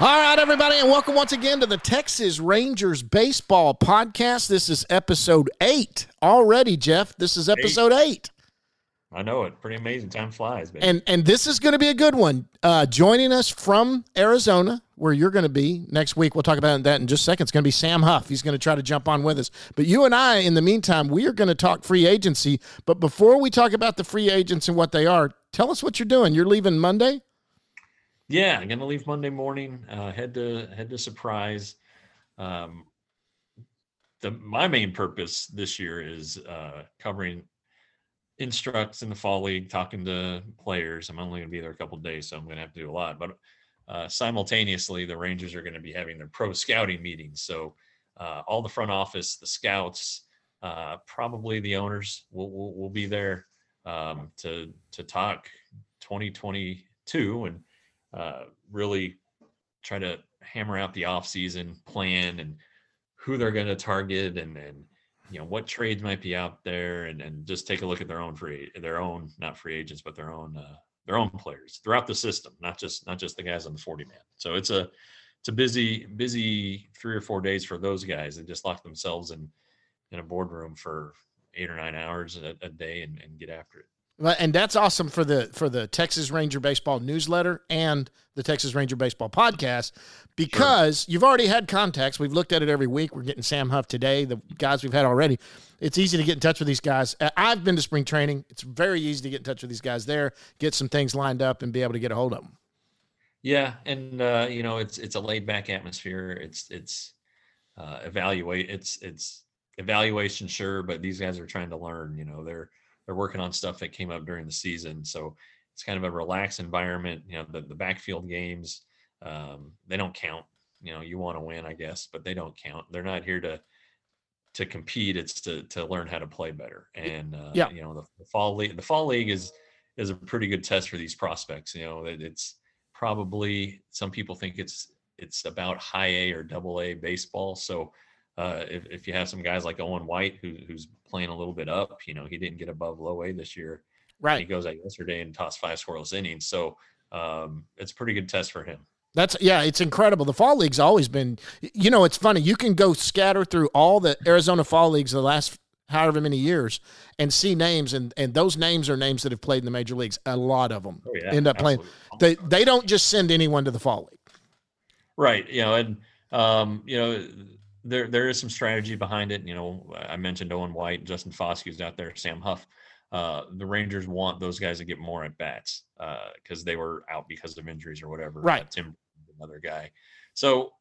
All right, everybody, and welcome once again to the Texas Rangers Baseball Podcast. This is episode eight already, Jeff. This is episode eight. eight. I know it. Pretty amazing. Time flies, man. And and this is going to be a good one. Uh, joining us from Arizona, where you're going to be next week. We'll talk about that in just a second. It's going to be Sam Huff. He's going to try to jump on with us. But you and I, in the meantime, we are going to talk free agency. But before we talk about the free agents and what they are, tell us what you're doing. You're leaving Monday. Yeah, I'm gonna leave Monday morning. Uh, head to head to Surprise. Um, the my main purpose this year is uh, covering instructs in the fall league, talking to players. I'm only gonna be there a couple days, so I'm gonna have to do a lot. But uh, simultaneously, the Rangers are going to be having their pro scouting meetings. So uh, all the front office, the scouts, uh, probably the owners will will, will be there um, to to talk 2022 and uh, really try to hammer out the off-season plan and who they're going to target and then you know what trades might be out there and, and just take a look at their own free their own not free agents but their own uh, their own players throughout the system not just not just the guys on the 40 man. So it's a it's a busy busy three or four days for those guys. They just lock themselves in in a boardroom for eight or nine hours a, a day and, and get after it and that's awesome for the for the Texas Ranger Baseball newsletter and the Texas Ranger Baseball podcast because sure. you've already had contacts. We've looked at it every week. We're getting Sam Huff today, the guys we've had already. It's easy to get in touch with these guys. I've been to spring training. It's very easy to get in touch with these guys there, get some things lined up, and be able to get a hold of them. Yeah, and uh, you know it's it's a laid back atmosphere. It's it's uh, evaluate. It's it's evaluation, sure, but these guys are trying to learn. You know, they're they're working on stuff that came up during the season. So it's kind of a relaxed environment. You know, the, the backfield games, um, they don't count. You know, you want to win, I guess, but they don't count. They're not here to to compete. It's to to learn how to play better. And uh, yeah, you know, the, the fall league, the fall league is is a pretty good test for these prospects. You know, it, it's probably some people think it's it's about high A or double A baseball. So uh, if, if you have some guys like Owen White who, who's playing a little bit up, you know, he didn't get above low A this year. Right. He goes out yesterday and tossed five scoreless innings. So um, it's a pretty good test for him. That's yeah, it's incredible. The fall league's always been, you know, it's funny. You can go scatter through all the Arizona fall leagues the last however many years and see names, and and those names are names that have played in the major leagues. A lot of them oh, yeah, end up absolutely. playing. They they don't just send anyone to the fall league. Right. You know, and um, you know there there is some strategy behind it. You know, I mentioned Owen White, Justin Foscue's out there, Sam Huff. Uh, the Rangers want those guys to get more at bats because uh, they were out because of injuries or whatever. Right. Uh, Tim, another guy. So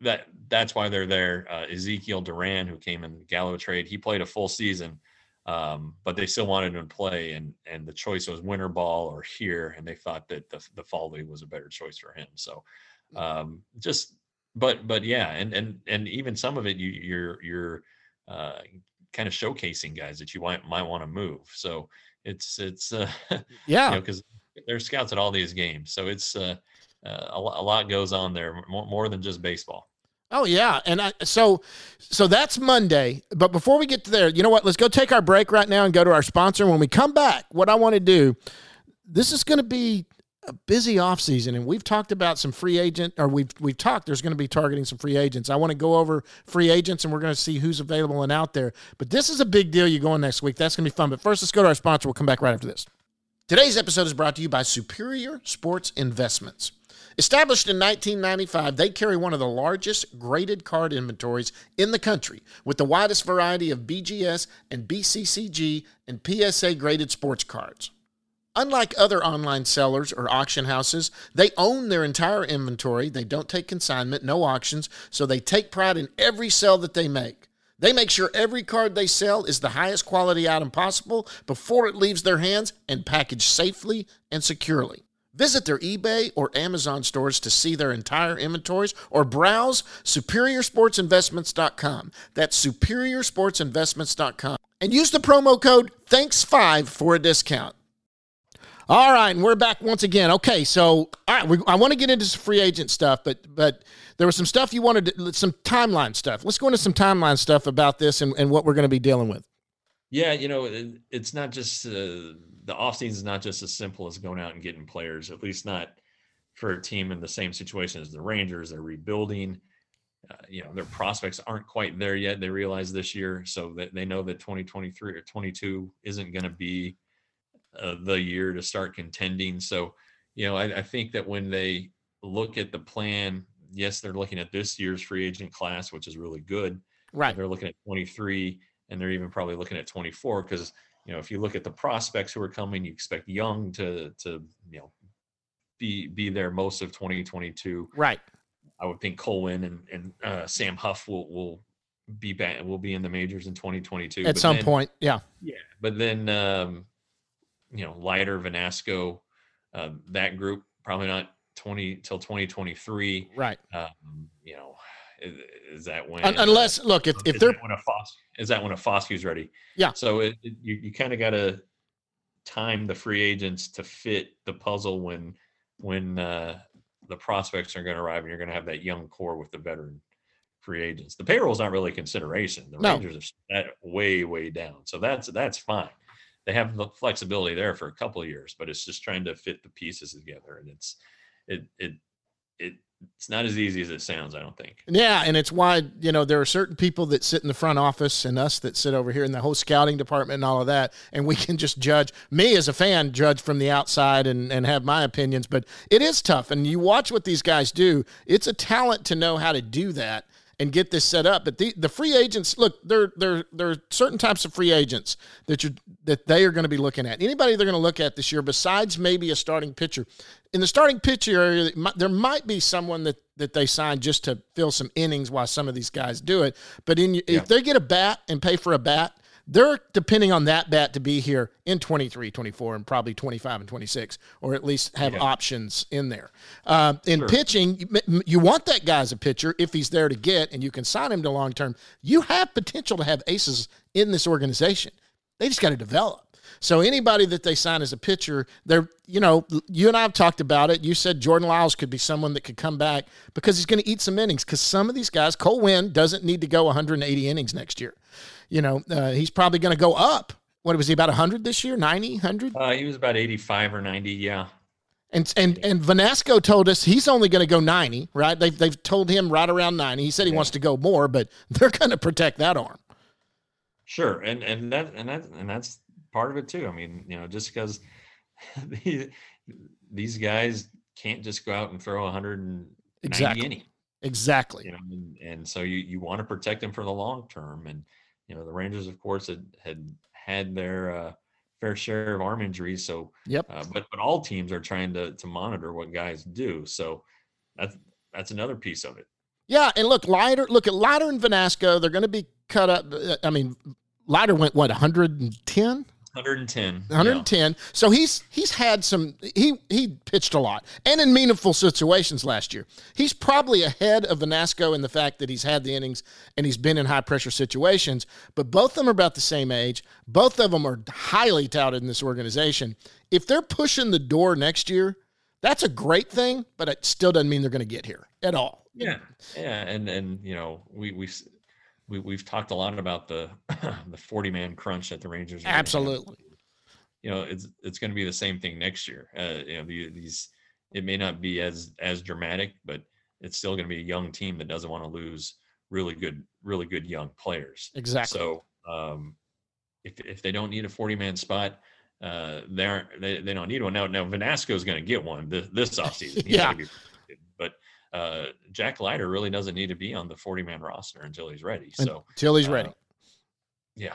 that that's why they're there. Uh, Ezekiel Duran, who came in the Gallo trade, he played a full season, um, but they still wanted him to play, and and the choice was winter ball or here, and they thought that the the fall league was a better choice for him. So um, just but but yeah, and and and even some of it you you're you're uh, kind of showcasing guys that you might might want to move. So it's it's uh, yeah because you know, there's scouts at all these games, so it's uh, uh, a, a lot goes on there more, more than just baseball. Oh yeah, and I, so so that's Monday. But before we get to there, you know what? Let's go take our break right now and go to our sponsor. When we come back, what I want to do, this is going to be a busy offseason and we've talked about some free agent or we've we've talked there's going to be targeting some free agents. I want to go over free agents and we're going to see who's available and out there. But this is a big deal You're going next week. That's going to be fun. But first let's go to our sponsor. We'll come back right after this. Today's episode is brought to you by Superior Sports Investments. Established in 1995, they carry one of the largest graded card inventories in the country with the widest variety of BGS and BCCG and PSA graded sports cards. Unlike other online sellers or auction houses, they own their entire inventory. They don't take consignment, no auctions, so they take pride in every sale that they make. They make sure every card they sell is the highest quality item possible before it leaves their hands and packaged safely and securely. Visit their eBay or Amazon stores to see their entire inventories or browse superiorsportsinvestments.com. That's superiorsportsinvestments.com. And use the promo code THANKS5 for a discount. All right, and we're back once again. Okay, so all right, we, I want to get into some free agent stuff, but but there was some stuff you wanted, to, some timeline stuff. Let's go into some timeline stuff about this and, and what we're going to be dealing with. Yeah, you know, it, it's not just uh, the offseason is not just as simple as going out and getting players. At least not for a team in the same situation as the Rangers. They're rebuilding. Uh, you know, their prospects aren't quite there yet. They realize this year, so that they know that 2023 or 22 isn't going to be uh, the year to start contending. So, you know, I, I think that when they look at the plan, yes, they're looking at this year's free agent class, which is really good. Right. They're looking at 23 and they're even probably looking at 24 because you know if you look at the prospects who are coming, you expect Jung to to you know be be there most of 2022. Right. I would think Colin and and uh, Sam Huff will will be back will be in the majors in 2022 at some then, point. Yeah. Yeah, but then um, you know Leiter, Vanasco, uh, that group probably not 20 till 2023. Right. Um, you know, is, is that when Un- unless look if if they're when a Fos is that when a Foscue's ready? Yeah. So it, it- you you kind of got to time the free agents to fit the puzzle when when uh, the prospects are going to arrive and you're going to have that young core with the veteran free agents. The payroll is not really a consideration. The No. Rangers are way way down, so that's that's fine. They have the flexibility there for a couple of years, but it's just trying to fit the pieces together, and it's it it it it's not as easy as it sounds. I don't think. Yeah, and it's why you know there are certain people that sit in the front office and us that sit over here in the whole scouting department and all of that, and we can just judge. Me as a fan, judge from the outside and and have my opinions, but it is tough. And you watch what these guys do; it's a talent to know how to do that and get this set up. But the the free agents, look, there there there are certain types of free agents that you that they are going to be looking at. Anybody they're going to look at this year, besides maybe a starting pitcher. In the starting pitcher area, there might be someone that that they sign just to fill some innings while some of these guys do it. But in Yeah. if they get a bat and pay for a bat, they're depending on that bat to be here in 23, 24, and probably 25 and 26, or at least have Yeah. options in there. Um, in Sure. pitching, you, you want that guy as a pitcher if he's there to get, and you can sign him to long term. You have potential to have aces in this organization. They just got to develop. So anybody that they sign as a pitcher, they're you know you and I have talked about it. You said Jordan Lyles could be someone that could come back because he's going to eat some innings. Because some of these guys, Cole Winn doesn't need to go 180 innings next year. You know uh, he's probably going to go up. What was he about 100 this year? 90, 100? Uh, he was about 85 or 90. Yeah. And and and Vanasco told us he's only going to go 90. Right? They've they've told him right around 90. He said he Yeah. wants to go more, but they're going to protect that arm. Sure. And, and that, and that, and that's part of it too. I mean, you know, just because the- these guys can't just go out and throw 190 Exactly. innings, Exactly. you know, and, and so you, you want to protect them for the long term. And, you know, the Rangers, of course, had, had had their uh, fair share of arm injuries. So, Yep. uh, but, but all teams are trying to, to monitor what guys do. So that's, that's another piece of it. Yeah, and look, Leiter, look at Leiter and Vanasco. They're going to be cut up. uh, I mean, Leiter went what 110, 110. yeah. 110. So he's he's had some. He he pitched a lot and in meaningful situations last year. He's probably ahead of Vanasco in the fact that he's had the innings and he's been in high pressure situations. But both of them are about the same age. Both of them are highly touted in this organization. If they're pushing the door next year, that's a great thing. But it still doesn't mean they're going to get here at all. Yeah, yeah, and and you know we we we we've talked a lot about the the forty man crunch that the Rangers. have. Absolutely. You know, it's it's going to be the same thing next year. Uh, you know, the, these it may not be as as dramatic, but it's still going to be a young team that doesn't want to lose really good really good young players. Exactly. So um, if if they don't need a forty man spot. Uh, they aren't. They, they don't need one now. Now Vanasco is going to get one this, this offseason. He's Yeah. gonna be protected. but uh, Jack Leiter really doesn't need to be on the 40 man roster until he's ready. So, Until he's uh, ready. yeah,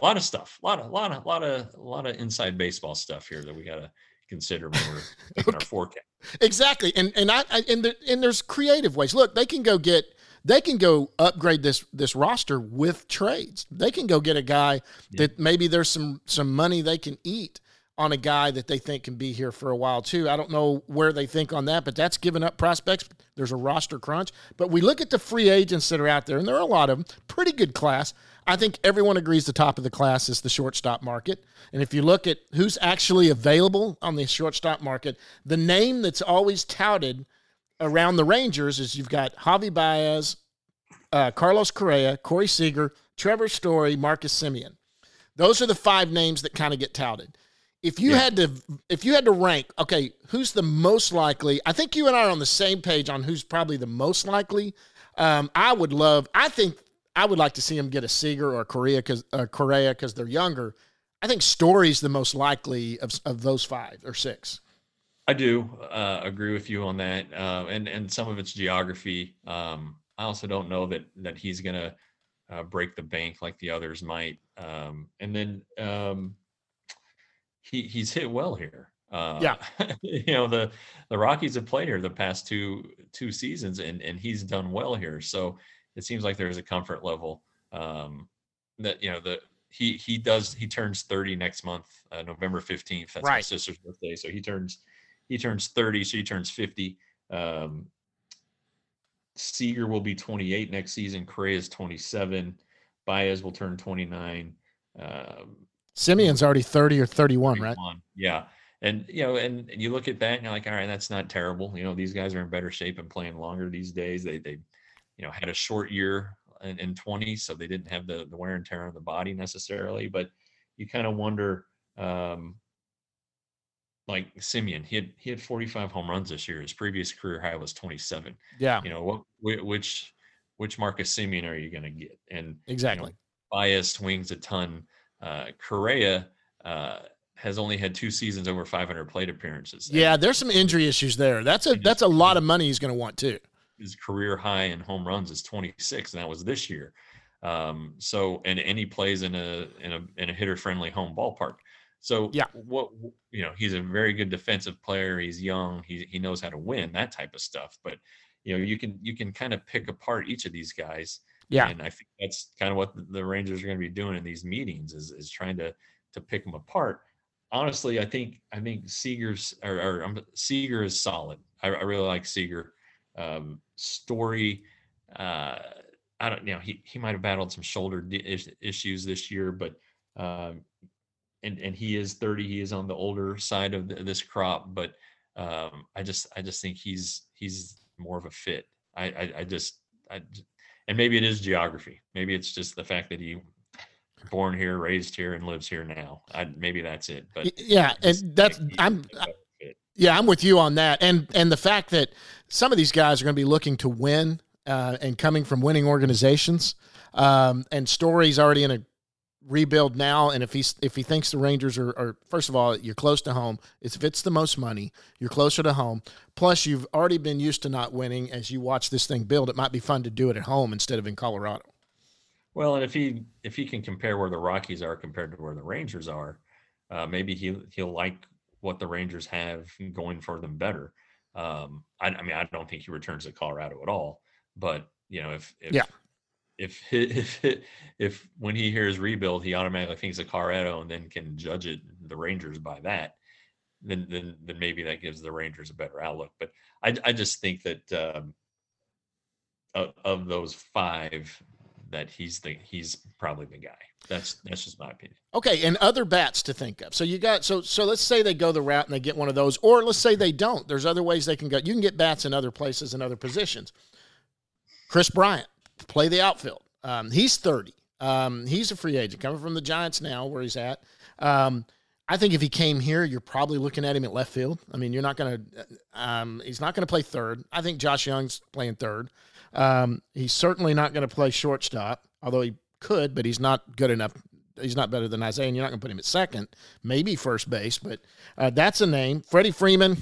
a lot of stuff, a lot of, a lot of, a lot of, a lot of inside baseball stuff here that we got to consider when we're making our forecast. Exactly, and and I, I and and there's creative ways. Look, they can go get they can go upgrade this this roster with trades. They can go get a guy Yeah. that maybe there's some some money they can eat on a guy that they think can be here for a while too. I don't know where they think on that, but that's giving up prospects. There's a roster crunch. But we look at the free agents that are out there, and there are a lot of them. Pretty good class. I think everyone agrees the top of the class is the shortstop market. And if you look at who's actually available on the shortstop market, the name that's always touted around the Rangers is you've got Javi Baez, uh, Carlos Correa, Corey Seager, Trevor Story, Marcus Semien. Those are the five names that kind of get touted. If you yeah. had to, if you had to rank, okay, who's the most likely? I think you and I are on the same page on who's probably the most likely. Um, I would love. I think I would like to see him get a Seager or a Correa because uh, Correa because they're younger. I think Story's the most likely of of those five or six. I do uh, agree with you on that, uh, and and some of it's geography. Um, I also don't know that that he's gonna uh, break the bank like the others might. Um, and then um, he he's hit well here. Uh, yeah, you know the the Rockies have played here the past two two seasons, and and he's done well here. So it seems like there's a comfort level um, that you know the he he does he turns 30 next month, uh, November 15th. That's right. my sister's birthday, so he turns he turns 30, so he turns 50. Um, Seager will be 28 next season. Correa is 27. Baez will turn 29. Um, Semien's already 30 or 31, 31, right? Yeah. And you know, and, you look at that and you're like, all right, that's not terrible. You know, these guys are in better shape and playing longer these days. They they, you know, had a short year in, in 20, so they didn't have the the wear and tear on the body necessarily. But you kind of wonder, um, like Semien, he had he had 45 home runs this year. His previous career high was 27. Yeah. You know what? Which which Marcus Semien are you going to get? And exactly, you know, Baez swings a ton. Uh, Correa uh, has only had two seasons over 500 plate appearances. Yeah, there's some injury issues there. That's a that's a lot of money he's going to want too. His career high in home runs is 26, and that was this year. Um, so and and he plays in a in a in a hitter friendly home ballpark. So yeah, what you know, he's a very good defensive player. He's young. He he knows how to win that type of stuff. But you know, you can you can kind of pick apart each of these guys. Yeah, and I think that's kind of what the Rangers are going to be doing in these meetings is is trying to to pick them apart. Honestly, I think I think Seager's or, or um, Seager is solid. I, I really like Seager. Um, story. Uh, I don't you know he he might have battled some shoulder issues this year, but um, and and he is 30 he is on the older side of the, this crop but um, i just i just think he's he's more of a fit i i, I just i and maybe it is geography. Maybe it's just the fact that he born here raised here and lives here now. I, maybe that's it but yeah and that's i'm yeah i'm with you on that. And and the fact that some of these guys are going to be looking to win uh, and coming from winning organizations um, and Story's already in a rebuild now and if he's if he thinks the rangers are, are, first of all you're close to home. It's if it's the most money you're closer to home. Plus you've already been used to not winning as you watch this thing build. It might be fun to do it at home instead of in colorado. Well and if he if he can compare where the rockies are compared to where the rangers are uh, maybe he he'll like what the rangers have going for them better. Um, I, I mean i don't think he returns to colorado at all but you know if, if yeah if if if when he hears rebuild, he automatically thinks of Colorado and then can judge it the Rangers by that, then then then maybe that gives the Rangers a better outlook. But I I just think that um, of, of those five, that he's the he's probably the guy. That's that's just my opinion. Okay, and other bats to think of. So you got so so let's say they go the route and they get one of those, or let's say they don't. There's other ways they can go. You can get bats in other places and other positions. Kris Bryant play the outfield. Um, he's 30. Um, he's a free agent coming from the Giants now, where he's at. Um, I think if he came here, you're probably looking at him at left field. I mean, you're not going to, um, he's not going to play third. I think Josh Jung's playing third. Um, he's certainly not going to play shortstop, although he could, but he's not good enough. He's not better than Isiah, and you're not going to put him at second, maybe first base, but uh, that's a name. Freddie Freeman.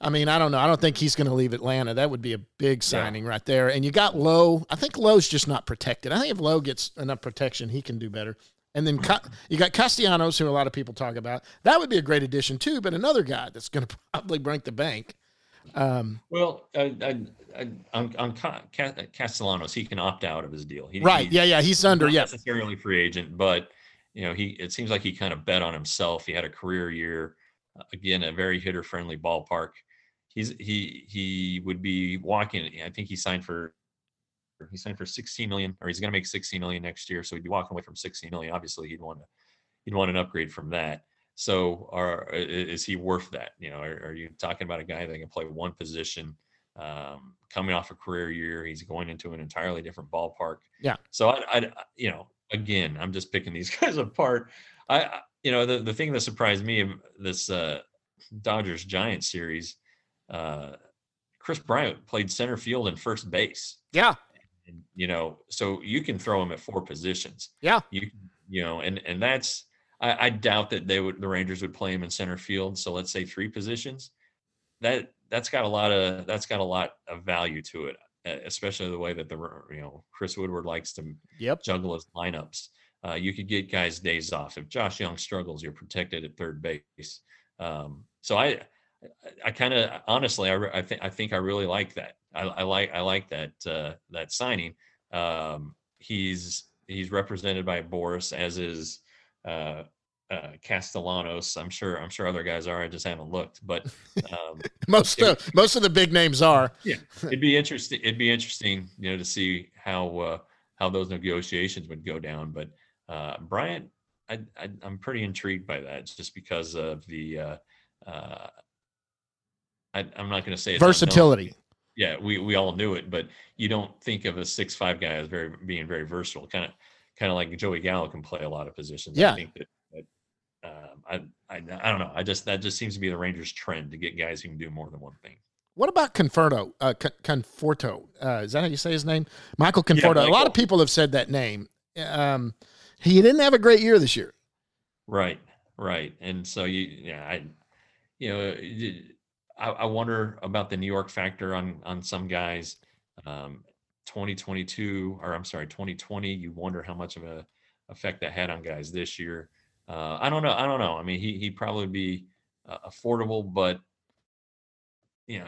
I mean, I don't know. I don't think he's going to leave Atlanta. That would be a big signing yeah. right there. And you got Lowe. I think Lowe's just not protected. I think if Lowe gets enough protection, he can do better. And then you got Castellanos, who a lot of people talk about. That would be a great addition too. But another guy that's going to probably break the bank. Um, well, I, I, I, on, on Castellanos, he can opt out of his deal. He, right? yeah, yeah. He's under. Yeah, necessarily free agent, but you know, he it seems like he kind of bet on himself. He had a career year, uh, again, a very hitter friendly ballpark. He's he he would be walking. I think he signed for he signed for 16 million, or he's going to make 16 million next year. So he'd be walking away from 16 million. Obviously, he'd want to he'd want an upgrade from that. So, are is he worth that? You know, are, are you talking about a guy that can play one position? Um, coming off a career year, he's going into an entirely different ballpark. Yeah. So I, I, you know, again, I'm just picking these guys apart. I, you know, the the thing that surprised me this uh, Dodgers Giants series, uh, Kris Bryant played center field and first base. Yeah. And, you know, so you can throw him at four positions. Yeah. You you know, and and that's I, I doubt that they would the Rangers would play him in center field. So let's say three positions. That that's got a lot of that's got a lot of value to it, especially the way that the you know Chris Woodward likes to yep. juggle his lineups. Uh, you could get guys days off. If Josh Jung struggles, you're protected at third base. Um, so I, I kind of honestly, I, I think I think I really like that. I, I like I like that uh, that signing. Um, he's he's represented by Boras, as is uh, uh, Castellanos. I'm sure I'm sure other guys are. I just haven't looked, but um, most it, of most of the big names are. Yeah, it'd be interesting. It'd be interesting, you know, to see how uh, how those negotiations would go down. But uh, Bryant, I, I, am pretty intrigued by that, just because of the. Uh, uh, I, am not going to say versatility. Yeah, we we all knew it, but you don't think of a six five guy as very being very versatile. Kind of kind of like Joey Gallo can play a lot of positions. Yeah. I think that, that um, I, I I don't know. I just that just seems to be the Rangers' trend to get guys who can do more than one thing. What about Conforto? Uh, Conforto, uh, is that how you say his name? Michael Conforto. Yeah, Michael. A lot of people have said that name. Um, he didn't have a great year this year. Right, right, and so you, yeah, I, you know, I, I wonder about the New York factor on on some guys. Um, 2022 or I'm sorry 2020 you wonder how much of a effect that had on guys this year. Uh, I don't know I don't know. I mean he he'd probably be uh, affordable but you know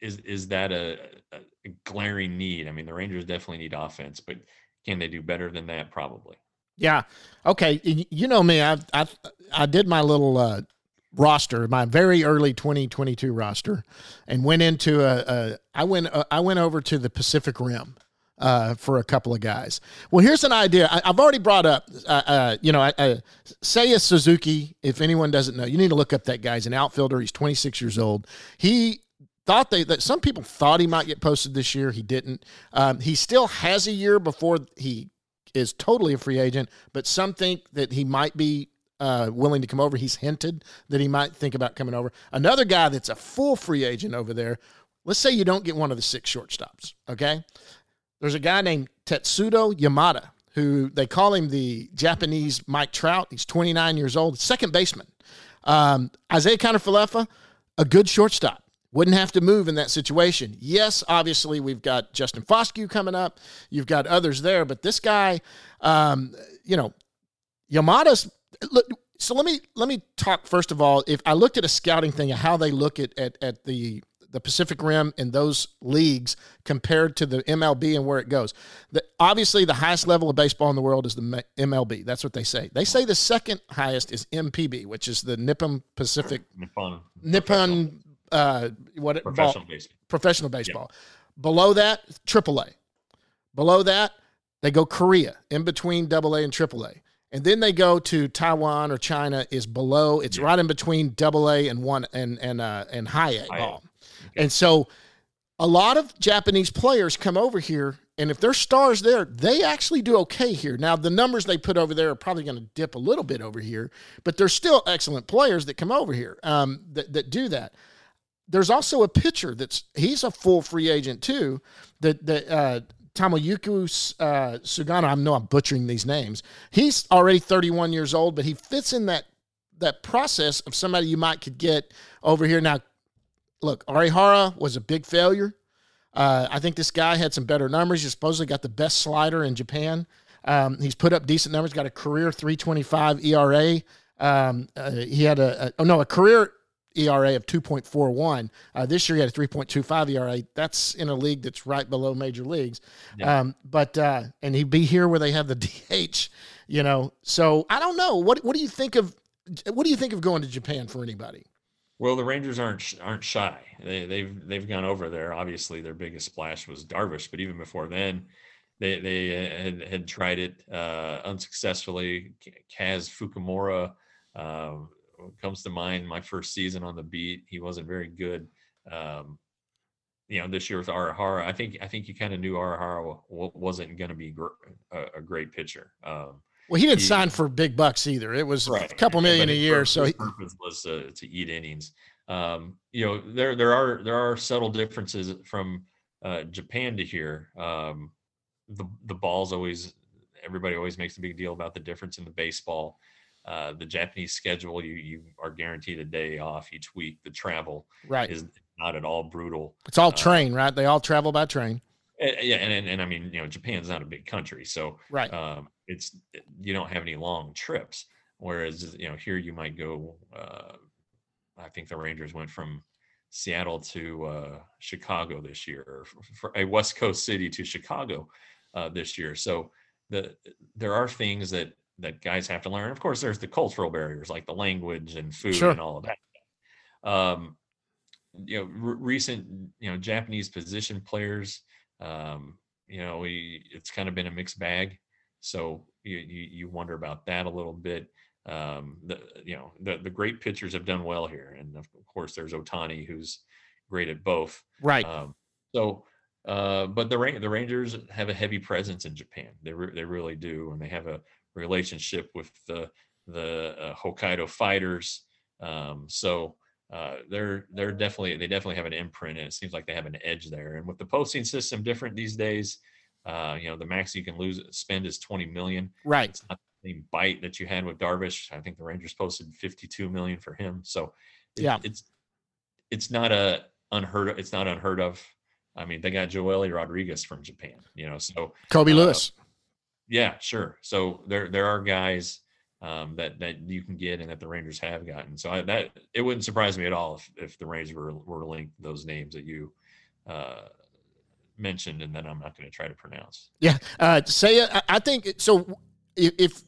is is that a, a, glaring need? I mean the Rangers definitely need offense but can they do better than that? Probably. Yeah. Okay you know me I I I did my little uh, roster, my very early 2022 roster, and went into a. a I went. Uh, I went over to the Pacific Rim. Uh, for a couple of guys. Well, here's an idea. I, have already brought up, uh, uh, you know, uh, Seiya Suzuki. If anyone doesn't know, you need to look up that guy. He's an outfielder. He's 26 years old. He thought they that some people thought he might get posted this year. He didn't. Um, he still has a year before he is totally a free agent, but some think that he might be uh, willing to come over. He's hinted that he might think about coming over. Another guy that's a full free agent over there. Let's say you don't get one of the six shortstops. Okay, there's a guy named Tetsuto Yamada who they call him the Japanese Mike Trout. He's 29 years old, second baseman. Um, Isiah Kiner-Falefa, a good shortstop. Wouldn't have to move in that situation. Yes, obviously we've got Justin Foscue coming up. You've got others there, but this guy, um, you know, Yamada's look, so let me let me talk first of all. If I looked at a scouting thing, of how they look at at, at the the Pacific Rim and those leagues compared to the MLB and where it goes. The, obviously, the highest level of baseball in the world is the MLB. That's what they say. They say the second highest is NPB, which is the Nippon Pacific Nippon Nippon uh, what professional ball, baseball. Professional baseball. Yeah. Below that, AAA. Below that, they go Korea. In between AA and AAA and then they go to Taiwan or China is below. It's yeah. right in between double A and one and and uh, and high A ball. Okay. And so a lot of Japanese players come over here, and if they're stars there, they actually do okay here. Now the numbers they put over there are probably going to dip a little bit over here, but there's still excellent players that come over here um, that that do that. There's also a pitcher that's he's a full free agent too. That that uh, Tomoyuki uh, Sugano. I know I'm butchering these names. He's already 31 years old, but he fits in that that process of somebody you might could get over here. Now, look, Arihara was a big failure. Uh, I think this guy had some better numbers. He supposedly got the best slider in Japan. Um, he's put up decent numbers. Got a career 3.25 ERA. Um, uh, he had a, a oh no a career ERA of 2.41. Uh, this year he had a 3.25 ERA. That's in a league that's right below major leagues. Yeah. Um, but uh, and he'd be here where they have the DH. You know, so I don't know. What what do you think of what do you think of going to Japan for anybody? Well, the Rangers aren't aren't shy. They, they've they've gone over there. Obviously, their biggest splash was Darvish, but even before then, they they uh, had, had tried it uh, unsuccessfully. Kaz Fukumori um, comes to mind. My first season on the beat, he wasn't very good. Um, you know, this year with Arihara, I think I think you kind of knew Arihara wa- wasn't going to be gr- a, a great pitcher. Um, Well, he didn't He- sign for big bucks either. It was a couple million a year. pur- So his he, purpose was uh, to eat innings. Um, you know, there there are there are subtle differences from uh, Japan to here. Um, the the balls always everybody always makes a big deal about the difference in the baseball. Uh, the Japanese schedule, you you are guaranteed a day off each week. The travel right, is not at all brutal. it's all uh, train, right? They all travel by train, Eh, yeah, and, and and I mean, you know, Japan's not a big country, so right? um, it's you don't have any long trips. Whereas you know here you might go. Uh, I think the Rangers went from Seattle to uh, Chicago this year, or for a West Coast city to Chicago uh, this year. So the there are things that that guys have to learn. Of course, there's the cultural barriers like the language and food Sure. and all of that. Um, you know, re- recent you know Japanese position players. Um, you know, we it's kind of been a mixed bag. So you you, you wonder about that a little bit. Um, the you know the the great pitchers have done well here, and of course there's Otani who's great at both. Right. Um, so, uh, but the the Rangers have a heavy presence in Japan. They re- they really do, and they have a relationship with the the uh, Hokkaido fighters. Um, so uh, they're they're definitely they definitely have an imprint, and it seems like they have an edge there. And with the posting system different these days, uh, you know the max you can lose spend is twenty million. right. It's not the same bite that you had with Darvish. I think the Rangers posted fifty two million for him. So it- Yeah. it's it's not a unheard of. It's not unheard of. I mean, they got Joely Rodriguez from Japan, you know. So Colby uh, Lewis. Yeah, sure. So there there are guys um, that that you can get and that the Rangers have gotten. So I, that it wouldn't surprise me at all if, if the Rangers were were linked those names that you uh, mentioned, and then I'm not going to try to pronounce. Yeah. Uh, say. I- I think so. If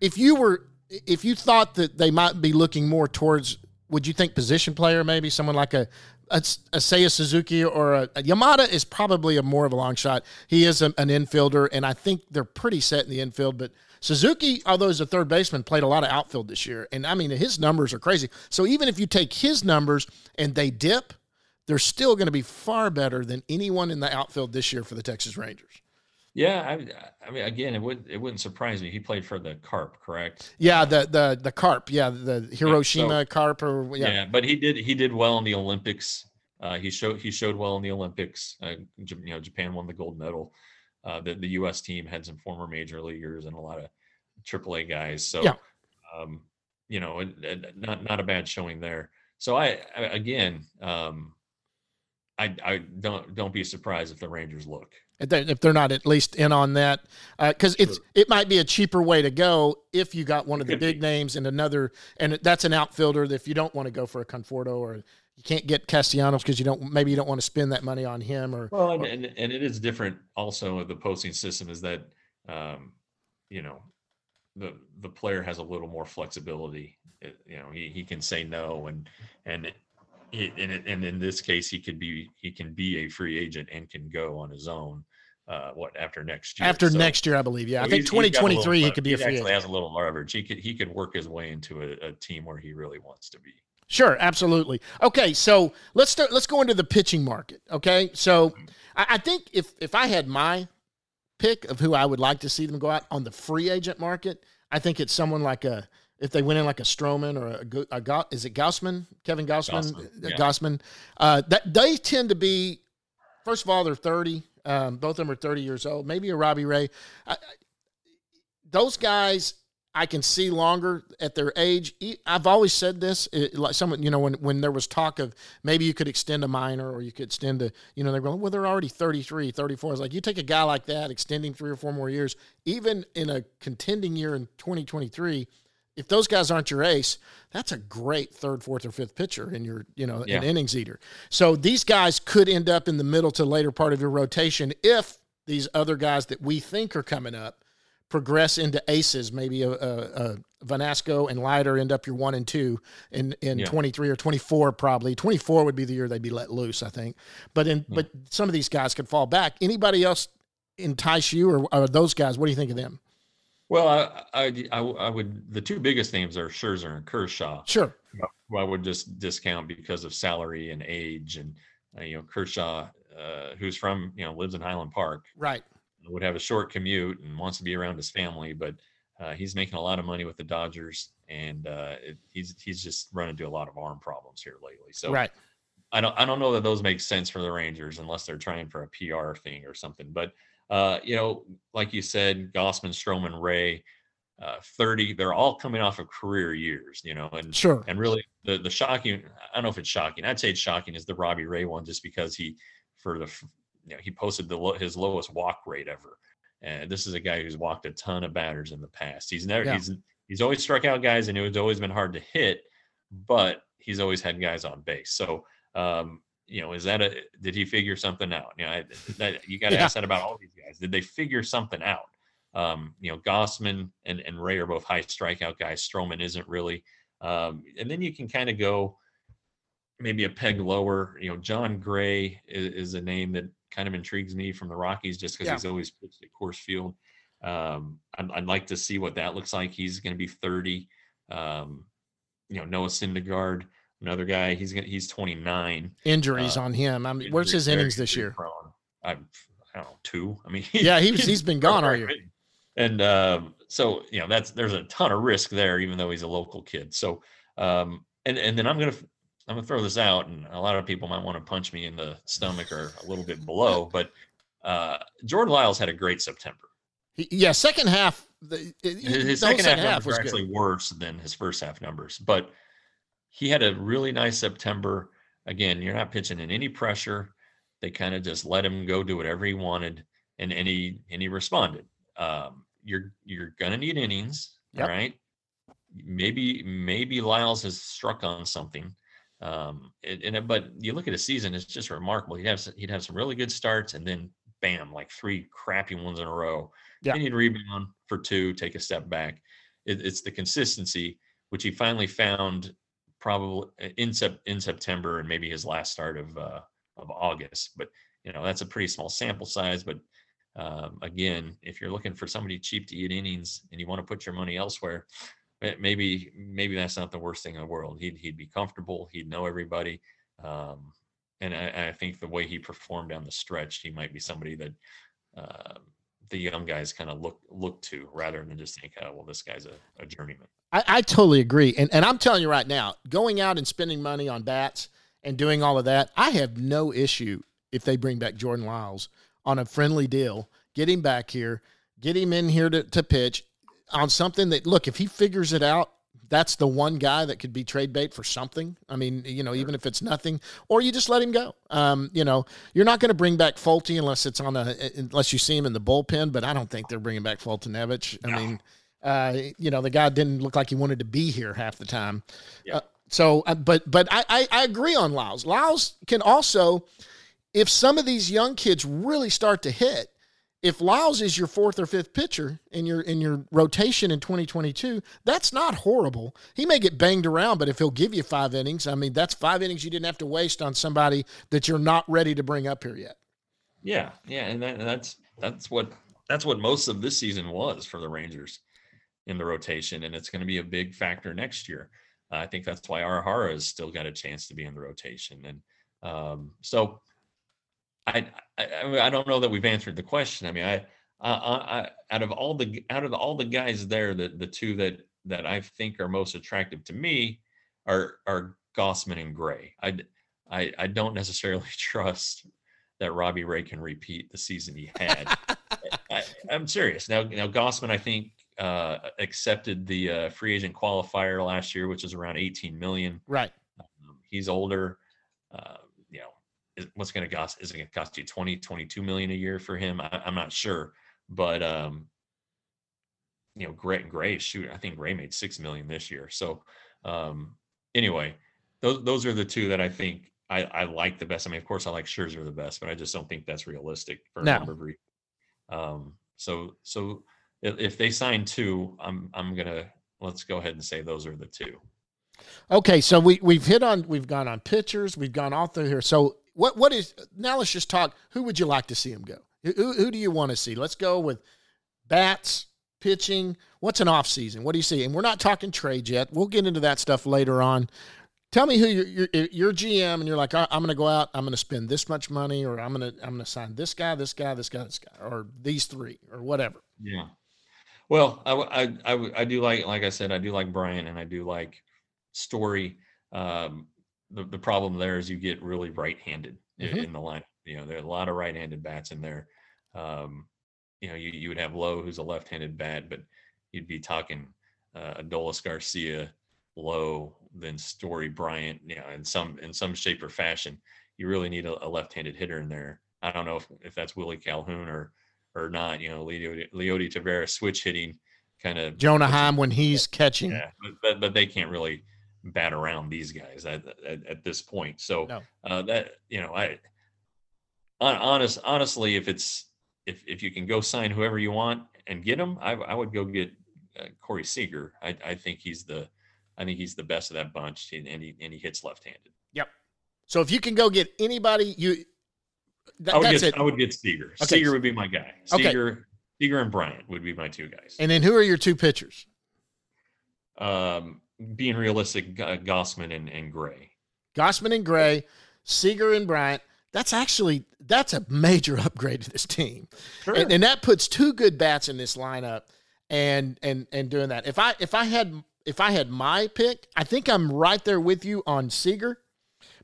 if you were if you thought that they might be looking more towards, would you think position player maybe someone like a a, a Suzuki or a, a Yamada is probably a more of a long shot. He is a, an infielder, and I think they're pretty set in the infield. But Suzuki, although he's a third baseman, played a lot of outfield this year, and I mean his numbers are crazy. So even if you take his numbers and they dip, they're still going to be far better than anyone in the outfield this year for the Texas Rangers. Yeah, I, I mean, again, it wouldn't it wouldn't surprise me. He played for the Carp, correct? Yeah, the the the carp. Yeah, the Hiroshima carp. Or Yeah. yeah, but he did he did well in the Olympics. Uh, he showed he showed well in the Olympics. Uh, you know, Japan won the gold medal. Uh, the the U.S. team had some former major leaguers and a lot of AAA guys. So, Yeah. um, you know, it, it- not not a bad showing there. So I, I again, um, I I don't don't be surprised if the Rangers look. if they- if they're not at least in on that, because it's Sure. it might be a cheaper way to go if you got one of the Could be. big names and another, and that's an outfielder. That if you don't want to go for a Conforto or you can't get Castellanos because you don't maybe you don't want to spend that money on him or Well, and, and, and it is different also with the posting system is that, um, you know, the, the player has a little more flexibility. It- you know, he, he can say no and, and it, and, it, and in this case, he could be, he can be a free agent and can go on his own, uh, what, after next year. after So- next year, I believe. Yeah, I think he's- he's got a little 2023 he could be a free actually agent. has a little leverage. He could, he could work his way into a, a team where he really wants to be. Sure, absolutely. Okay, so let's start. Let's go into the pitching market. Okay, so I, I think if if I had my pick of who I would like to see them go out on the free agent market, I think it's someone like a if they went in like a Stroman or a, Go- a, is it Gausman, Kevin Gausman, Gausman, Uh, yeah. Gausman. Uh, that they tend to be. First of all, they're thirty. Um, both of them are thirty years old. Maybe a Robbie Ray. I, I, those guys I can see longer at their age. I've always said this. It, like someone, you know, when when there was talk of maybe you could extend a minor or you could extend a, you know, they're going, well, they're already 33, 34. It's like you take a guy like that, extending three or four more years, even in a contending year in 2023, if those guys aren't your ace, that's a great third, fourth, or fifth pitcher in your, you know, Yeah. an innings eater. So these guys could end up in the middle to later part of your rotation if these other guys that we think are coming up progress into aces. Maybe a, a, a Vanasco and Leiter end up your one and two in in Yeah. 23 or 24 probably. 24 would be the year they'd be let loose, I think. But in Yeah. but some of these guys could fall back. Anybody else entice you or, or those guys? What do you think of them? Well, I, I, I, I would. The two biggest names are Scherzer and Kershaw. Sure. who I would just discount because of salary and age, and uh, you know Kershaw, uh, who's from you know lives in Highland Park, Right. would have a short commute and wants to be around his family, but uh, he's making a lot of money with the Dodgers, and uh, it, he's he's just run into a lot of arm problems here lately. So right. I don't I don't know that those make sense for the Rangers unless they're trying for a PR thing or something. But uh, you know, like you said, Gausman, Stroman, Ray, uh, 30, they're all coming off of career years, you know, and Sure. and really the the shocking, I don't know if it's shocking. I'd say it's shocking is the Robbie Ray one just because he for the you know, he posted the his lowest walk rate ever. And this is a guy who's walked a ton of batters in the past. He's never Yeah. he's he's always struck out guys and it was always been hard to hit, but he's always had guys on base. So um, you know, is that a did he figure something out? You know, I, that, you got to Yeah. ask that about all these guys. Did they figure something out? Um, you know, Gausman and, and Ray are both high strikeout guys. Stroman isn't really. Um, and then you can kind of go maybe a peg lower. You know, Jon Gray is, is a name that kind of intrigues me from the Rockies just because Yeah. he's always pitched at Coors Field. Um, I'd, I'd like to see what that looks like. He's going to be 30. Um, you know, Noah Syndergaard, another guy. He's gonna he's 29. Injuries Uh, on him. I mean, where's his innings this year? I, I don't know, two. I mean, Yeah, he was- he's been gone all year. And um, so you know that's there's a ton of risk there, even though he's a local kid. So um, and and then I'm gonna I'm gonna throw this out, and a lot of people might want to punch me in the stomach or a little bit below, but uh, Jordan Lyles had a great September. Yeah, second half. The, His, whole second half numbers was actually worse than his first half numbers, but he had a really nice September. Again, you're not pitching in any pressure. They kind of just let him go do whatever he wanted, and and he and he responded. Um, you're you're gonna need innings, Yep. right? Maybe maybe Lyles has struck on something. Um, and, and but you look at his season; it's just remarkable. He'd have he'd have some really good starts, and then bam, like three crappy ones in a row. Yeah. Then he'd rebound for two, take a step back. It, it's the consistency which he finally found probably in sep- in September and maybe his last start of uh, of August. But you know that's a pretty small sample size. But um, again, if you're looking for somebody cheap to eat innings and you want to put your money elsewhere, eh, maybe maybe that's not the worst thing in the world. He'd he'd be comfortable. He'd know everybody. Um, and I, I think the way he performed down the stretch, he might be somebody that uh, the young guys kind of look look to rather than just think, oh, well, this guy's a, a journeyman. I, I totally agree. And, and I'm telling you right now, going out and spending money on bats and doing all of that, I have no issue if they bring back Jordan Lyles on a friendly deal, get him back here, get him in here to, to pitch on something that, look, if he figures it out, that's the one guy that could be trade bait for something. I mean, you know, even if it's nothing, or you just let him go. Um, you know, you're not going to bring back Folty unless it's on a unless you see him in the bullpen. But I don't think they're bringing back Foltynewicz. I No. mean, uh, you know, the guy didn't look like he wanted to be here half the time. Yeah. Uh, so, uh, but but I, I I agree on Lyles. Lyles can also, if some of these young kids really start to hit, if Lyles is your fourth or fifth pitcher in your in your rotation in 2022, that's not horrible. He may get banged around, but if he'll give you five innings, I mean, that's five innings you didn't have to waste on somebody that you're not ready to bring up here yet. Yeah, yeah, and that, that's that's what that's what most of this season was for the Rangers in the rotation, and it's going to be a big factor next year. I think that's why Arihara has still got a chance to be in the rotation, and um, so I, I I don't know that we've answered the question. I mean, I, I, I out of all the out of all the guys there, the the two that that I think are most attractive to me are are Gausman and Gray. I I, I don't necessarily trust that Robbie Ray can repeat the season he had. I, I'm serious. Now, now Gausman, I think, uh, accepted the uh, free agent qualifier last year, which is around 18 million. Right. Um, he's older. Uh, you know, is, what's going to cost? Is it going to cost you 20, 22 million a year for him? I, I'm not sure, but um, you know, Gray, Gray, shoot, I think Gray made six million this year. So, um, anyway, those those are the two that I think I, I like the best. I mean, of course, I like Scherzer the best, but I just don't think that's realistic for a number of reasons. Um, so so if, if they sign two, I'm I'm gonna let's go ahead and say those are the two. Okay, so we we've hit on we've gone on pitchers, we've gone all through here. So what what is now? Let's just talk. Who would you like to see him go? Who, who do you want to see? Let's go with bats, pitching. What's an off season? What do you see? And we're not talking trade yet. We'll get into that stuff later on. Tell me who you're, you're, you're GM, and you're like, "I- I'm going to go out. I'm going to spend this much money, or I'm going to I'm going to sign this guy, this guy, this guy, this guy, or these three, or whatever. Yeah. Well, I I I do like, like I said, I do like Brian and I do like Story. Um, the, the problem there is you get really right-handed i- Mhm. in the line. You know, there are a lot of right-handed bats in there. Um, you know, you, you would have Lowe, who's a left-handed bat, but you'd be talking uh, Adolis Garcia, Lowe, then Story, Bryant. You know, in some in some shape or fashion, you really need a, a left-handed hitter in there. I don't know if, if that's Willie Calhoun or or not. You know, Leody, Leody Taveras switch hitting kind of Jonah Heim when he's catching. yeah, but, but but they can't really bat around these guys at at, at this point. So No. uh, that you know, I honest honestly, if it's if if you can go sign whoever you want and get him, I I would go get uh, Corey Seager. I I think he's the I think he's the best of that bunch, and and he and he hits left-handed. Yep. So if you can go get anybody, you I would that's get it. I would get Seager. Okay. Seager would be my guy. Okay. Seager Seager and Bryant would be my two guys. And then who are your two pitchers? um, being realistic, Gausman and, and Gray. Gausman and Gray, Seager and Bryant. That's actually that's a major upgrade to this team, Sure. and, and that puts two good bats in this lineup, and and and doing that. If I if I had if I had my pick, I think I'm right there with you on Seager,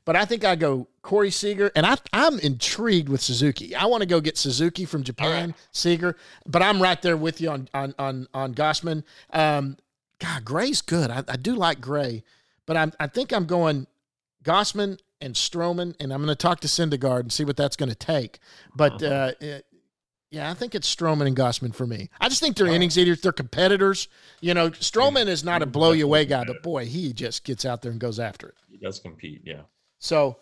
but I think I go Corey Seager, and I I'm intrigued with Suzuki. I want to go get Suzuki from Japan, Seager, but I'm right there with you on on on on Gausman. Um, God, Gray's good. I, I do like Gray, but I'm I think I'm going Gausman and Stroman, and I'm going to talk to Syndergaard and see what that's going to take. But uh, it- yeah, I think it's Stroman and Gausman for me. I just think they're innings eaters. They're competitors. You know, Stroman is not a blow you away guy, but boy, he just gets out there and goes after it. He does compete, yeah. So,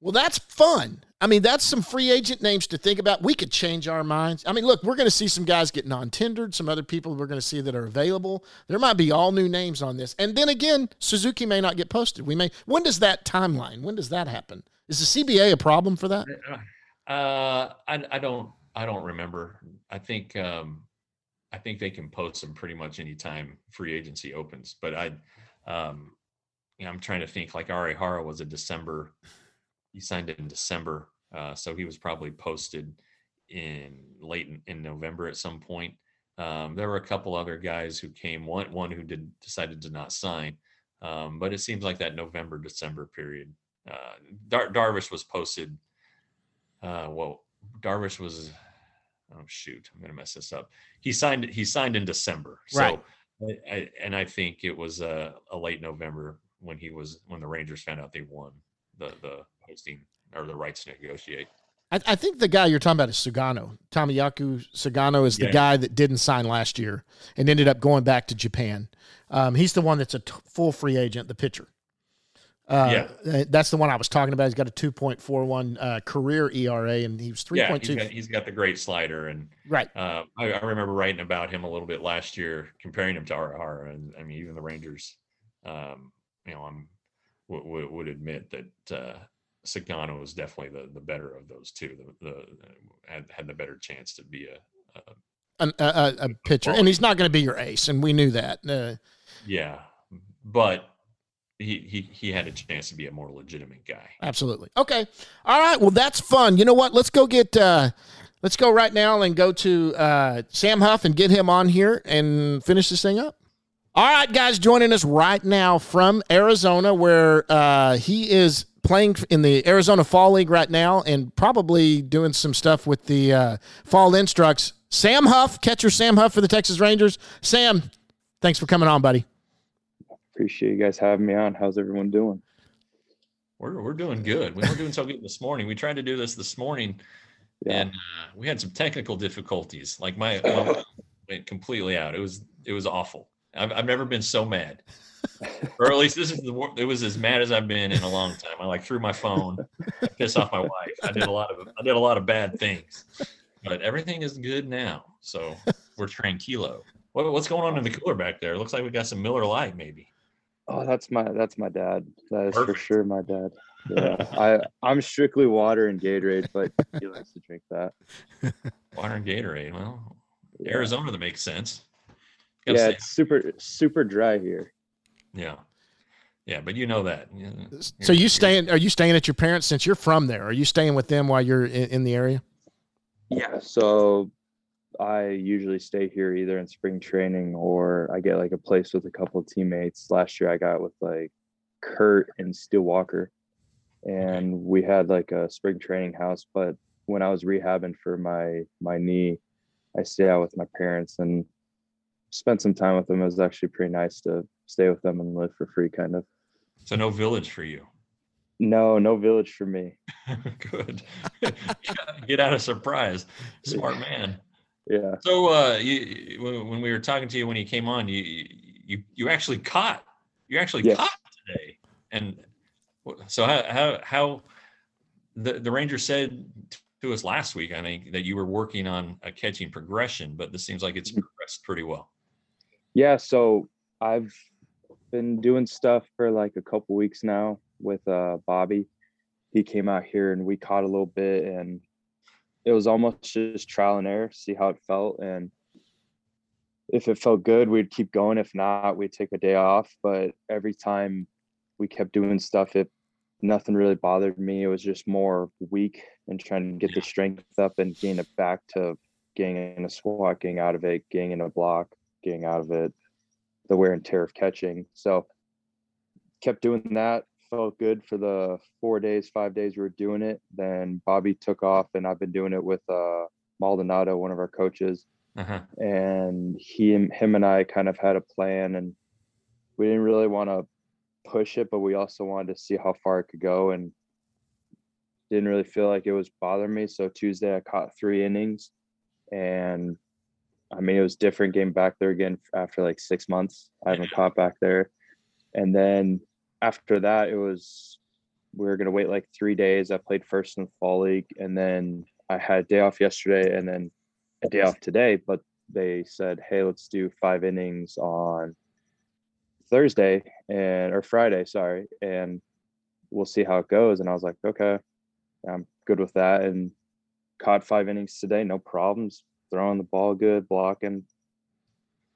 well, that's fun. I mean, that's some free agent names to think about. We could change our minds. I mean, look, we're going to see some guys get non tendered, some other people we're going to see that are available. There might be all new names on this. And then again, Suzuki may not get posted. We may. When does that timeline? When does that happen? Is the CBA a problem for that? Uh, I, I don't I don't remember. I think um, I think they can post them pretty much anytime free agency opens. But I, um, you know, I'm trying to think. Like Arihara was a December. He signed it in December, uh, so he was probably posted in late in, in November at some point. Um, there were a couple other guys who came. One one who did decided to not sign, um, but it seems like that November December period. Uh, Dar- Darvish was posted. Uh, well, Darvish was. Oh shoot, I'm gonna mess this up. He signed. He signed in December. So, Right. I, I, and I think it was a, a late November when he was when the Rangers found out they won the the hosting or the rights to negotiate. I, I think the guy you're talking about is Sugano. Tomoyuki Sugano is the Yeah. guy that didn't sign last year and ended up going back to Japan. Um, he's the one that's a t- full free agent, the pitcher. Uh, uh, That's the one I was talking about. He's got a 2.41 uh, career ERA, and he was Yeah, 3.2. he's got, he's got the great slider, and right. uh, I, I remember writing about him a little bit last year, comparing him to Arihara, and I mean even the Rangers, um, you know, I'm would, would, would admit that uh, Sugano is definitely the, the better of those two. The, the had had the better chance to be a, a An, a, a, a pitcher, and he's not going to be your ace, and we knew that. Uh, yeah, but he, he he had a chance to be a more legitimate guy. Absolutely. Okay. All right. Well, that's fun. You know what? Let's go get. Uh, let's go right now and go to uh, Sam Huff and get him on here and finish this thing up. All right, guys, joining us right now from Arizona, where uh, he is playing in the Arizona Fall League right now, and probably doing some stuff with the uh, Fall Instructs. Sam Huff, catcher Sam Huff for the Texas Rangers. Sam, thanks for coming on, buddy. Appreciate you guys having me on. How's everyone doing? We're we're doing good. We were doing so good this morning. We tried to do this this morning, Yeah. and uh, we had some technical difficulties. Like my, my went completely out. It was it was awful. I've, I've never been so mad, or at least this is the it was as mad as I've been in a long time. I like threw my phone, I pissed off my wife. I did a lot of I did a lot of bad things, but everything is good now. So we're tranquilo. What, what's going on in the cooler back there? It looks like we got some Miller Lite, maybe. Oh, that's my that's my dad. That is for sure my dad. Yeah, I I'm strictly water and Gatorade, but he likes to drink that. Water and Gatorade. Well, Yeah. Arizona that makes sense. Gotta Yeah, stay- it's super super dry here. yeah, yeah, but you know that. So you're- you you're- staying? Are you staying at your parents since you're from there? Are you staying with them while you're in, in the area? Yeah. So I usually stay here either in spring training or I get like a place with a couple of teammates. Last year I got with like Kurt and Steele Walker. And we had like a spring training house. But when I was rehabbing for my my knee, I stayed out with my parents and spent some time with them. It was actually pretty nice to stay with them and live for free kind of. So no village for you. No, no village for me. Good. Get out of surprise. Smart man. Yeah. So uh you when we were talking to you when you came on, you you you actually caught you actually Yes. caught today. And so how how how the the Ranger said to us last week, I think, that you were working on a catching progression, but this seems like it's Mhm. progressed pretty well. Yeah, so I've been doing stuff for like a couple weeks now with uh Bobby. He came out here and we caught a little bit and it was almost just trial and error, see how it felt and if it felt good, we'd keep going. If not, we'd take a day off. But every time we kept doing stuff, it nothing really bothered me. It was just more weak and trying to get the strength up and getting it back to getting in a squat, getting out of it, getting in a block, getting out of it, the wear and tear of catching. So kept doing that. Felt good for the four days, five days we were doing it. Then Bobby took off and I've been doing it with uh Maldonado, one of our coaches Uh-huh. and he and him and I kind of had a plan and we didn't really want to push it, but we also wanted to see how far it could go and didn't really feel like it was bothering me. So Tuesday I caught three innings and I mean it was different getting back there again after like six months. I haven't caught back there. And then after that it was we were gonna wait like three days. I played first in the fall league and then I had a day off yesterday and then a day off today, but they said, "Hey, let's do five innings on Thursday and or Friday, sorry, and we'll see how it goes." And I was like, "Okay, I'm good with that." And caught five innings today, no problems. Throwing the ball good, blocking,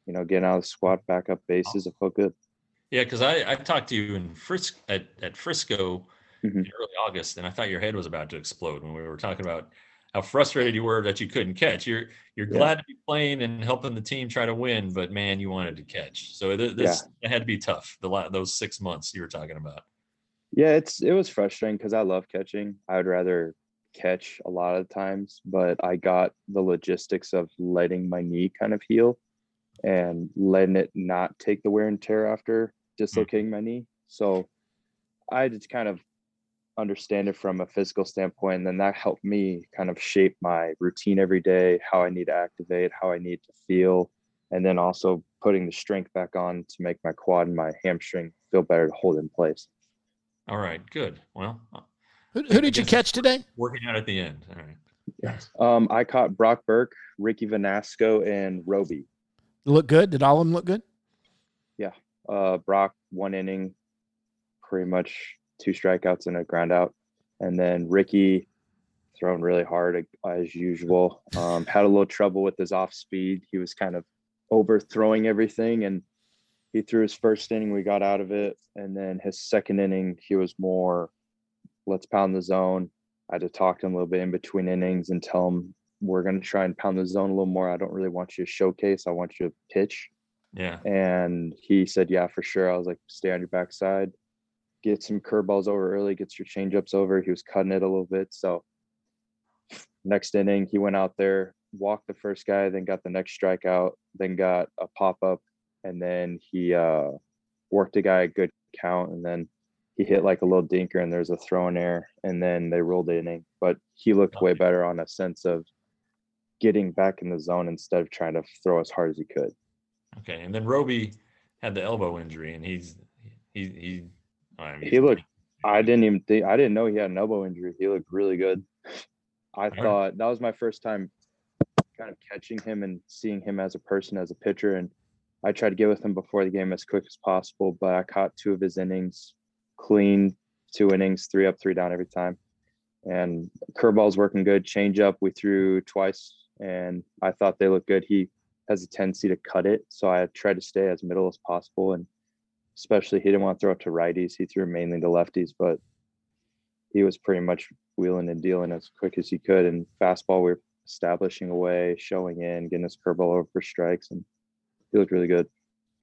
you know, getting out of the squat, back up bases, it felt good. Yeah, because I, I talked to you in Frisco at, at Frisco in Mhm. early August, and I thought your head was about to explode when we were talking about how frustrated you were that you couldn't catch. You're you're Yeah. glad to be playing and helping the team try to win, but man, you wanted to catch. So th- this it had to be tough. The la- those six months you were talking about. Yeah, it's it was frustrating because I love catching. I would rather catch a lot of times, but I got the logistics of letting my knee kind of heal and letting it not take the wear and tear after mm. dislocating my knee. So I just kind of understand it from a physical standpoint, and then that helped me kind of shape my routine every day, how I need to activate, how I need to feel, and then also putting the strength back on to make my quad and my hamstring feel better to hold in place. All right, good. Well, Who, who did you catch today? working out at the end. All right. Yes. Um, I caught Brock Burke, Ricky Vanasco, and Roby. Look good? Did all of them look good? Yeah. Uh, Brock one inning, pretty much two strikeouts and a ground out, and then Ricky thrown really hard as usual. Um, had a little trouble with his off speed. He was kind of overthrowing everything, and he threw his first inning. We got out of it, and then his second inning, he was more, let's pound the zone. I had to talk to him a little bit in between innings and tell him we're going to try and pound the zone a little more. I don't really want you to showcase. I want you to pitch. Yeah. And he said, Yeah, for sure. I was like, Stay on your backside, get some curveballs over early, get your changeups over. He was cutting it a little bit. So next inning, he went out there, walked the first guy, then got the next strikeout, then got a pop up, and then he uh, worked a guy a good count, and then he hit like a little dinker, and there's a throw in there, and then they rolled the inning. But he looked way better on a sense of getting back in the zone instead of trying to throw as hard as he could. Okay, and then Roby had the elbow injury, and he's he he. I mean, He looked. I didn't even think. I didn't know he had an elbow injury. He looked really good. I thought that was my first time kind of catching him and seeing him as a person, as a pitcher. And I tried to get with him before the game as quick as possible, but I caught two of his innings clean, two innings, three up, three down every time. And curveball's working good. Change up, we threw twice, and I thought they looked good. He has a tendency to cut it, so I tried to stay as middle as possible. And especially, he didn't want to throw it to righties. He threw mainly to lefties, but he was pretty much wheeling and dealing as quick as he could. And fastball, we are establishing away, showing in, getting his curveball over for strikes, and he looked really good.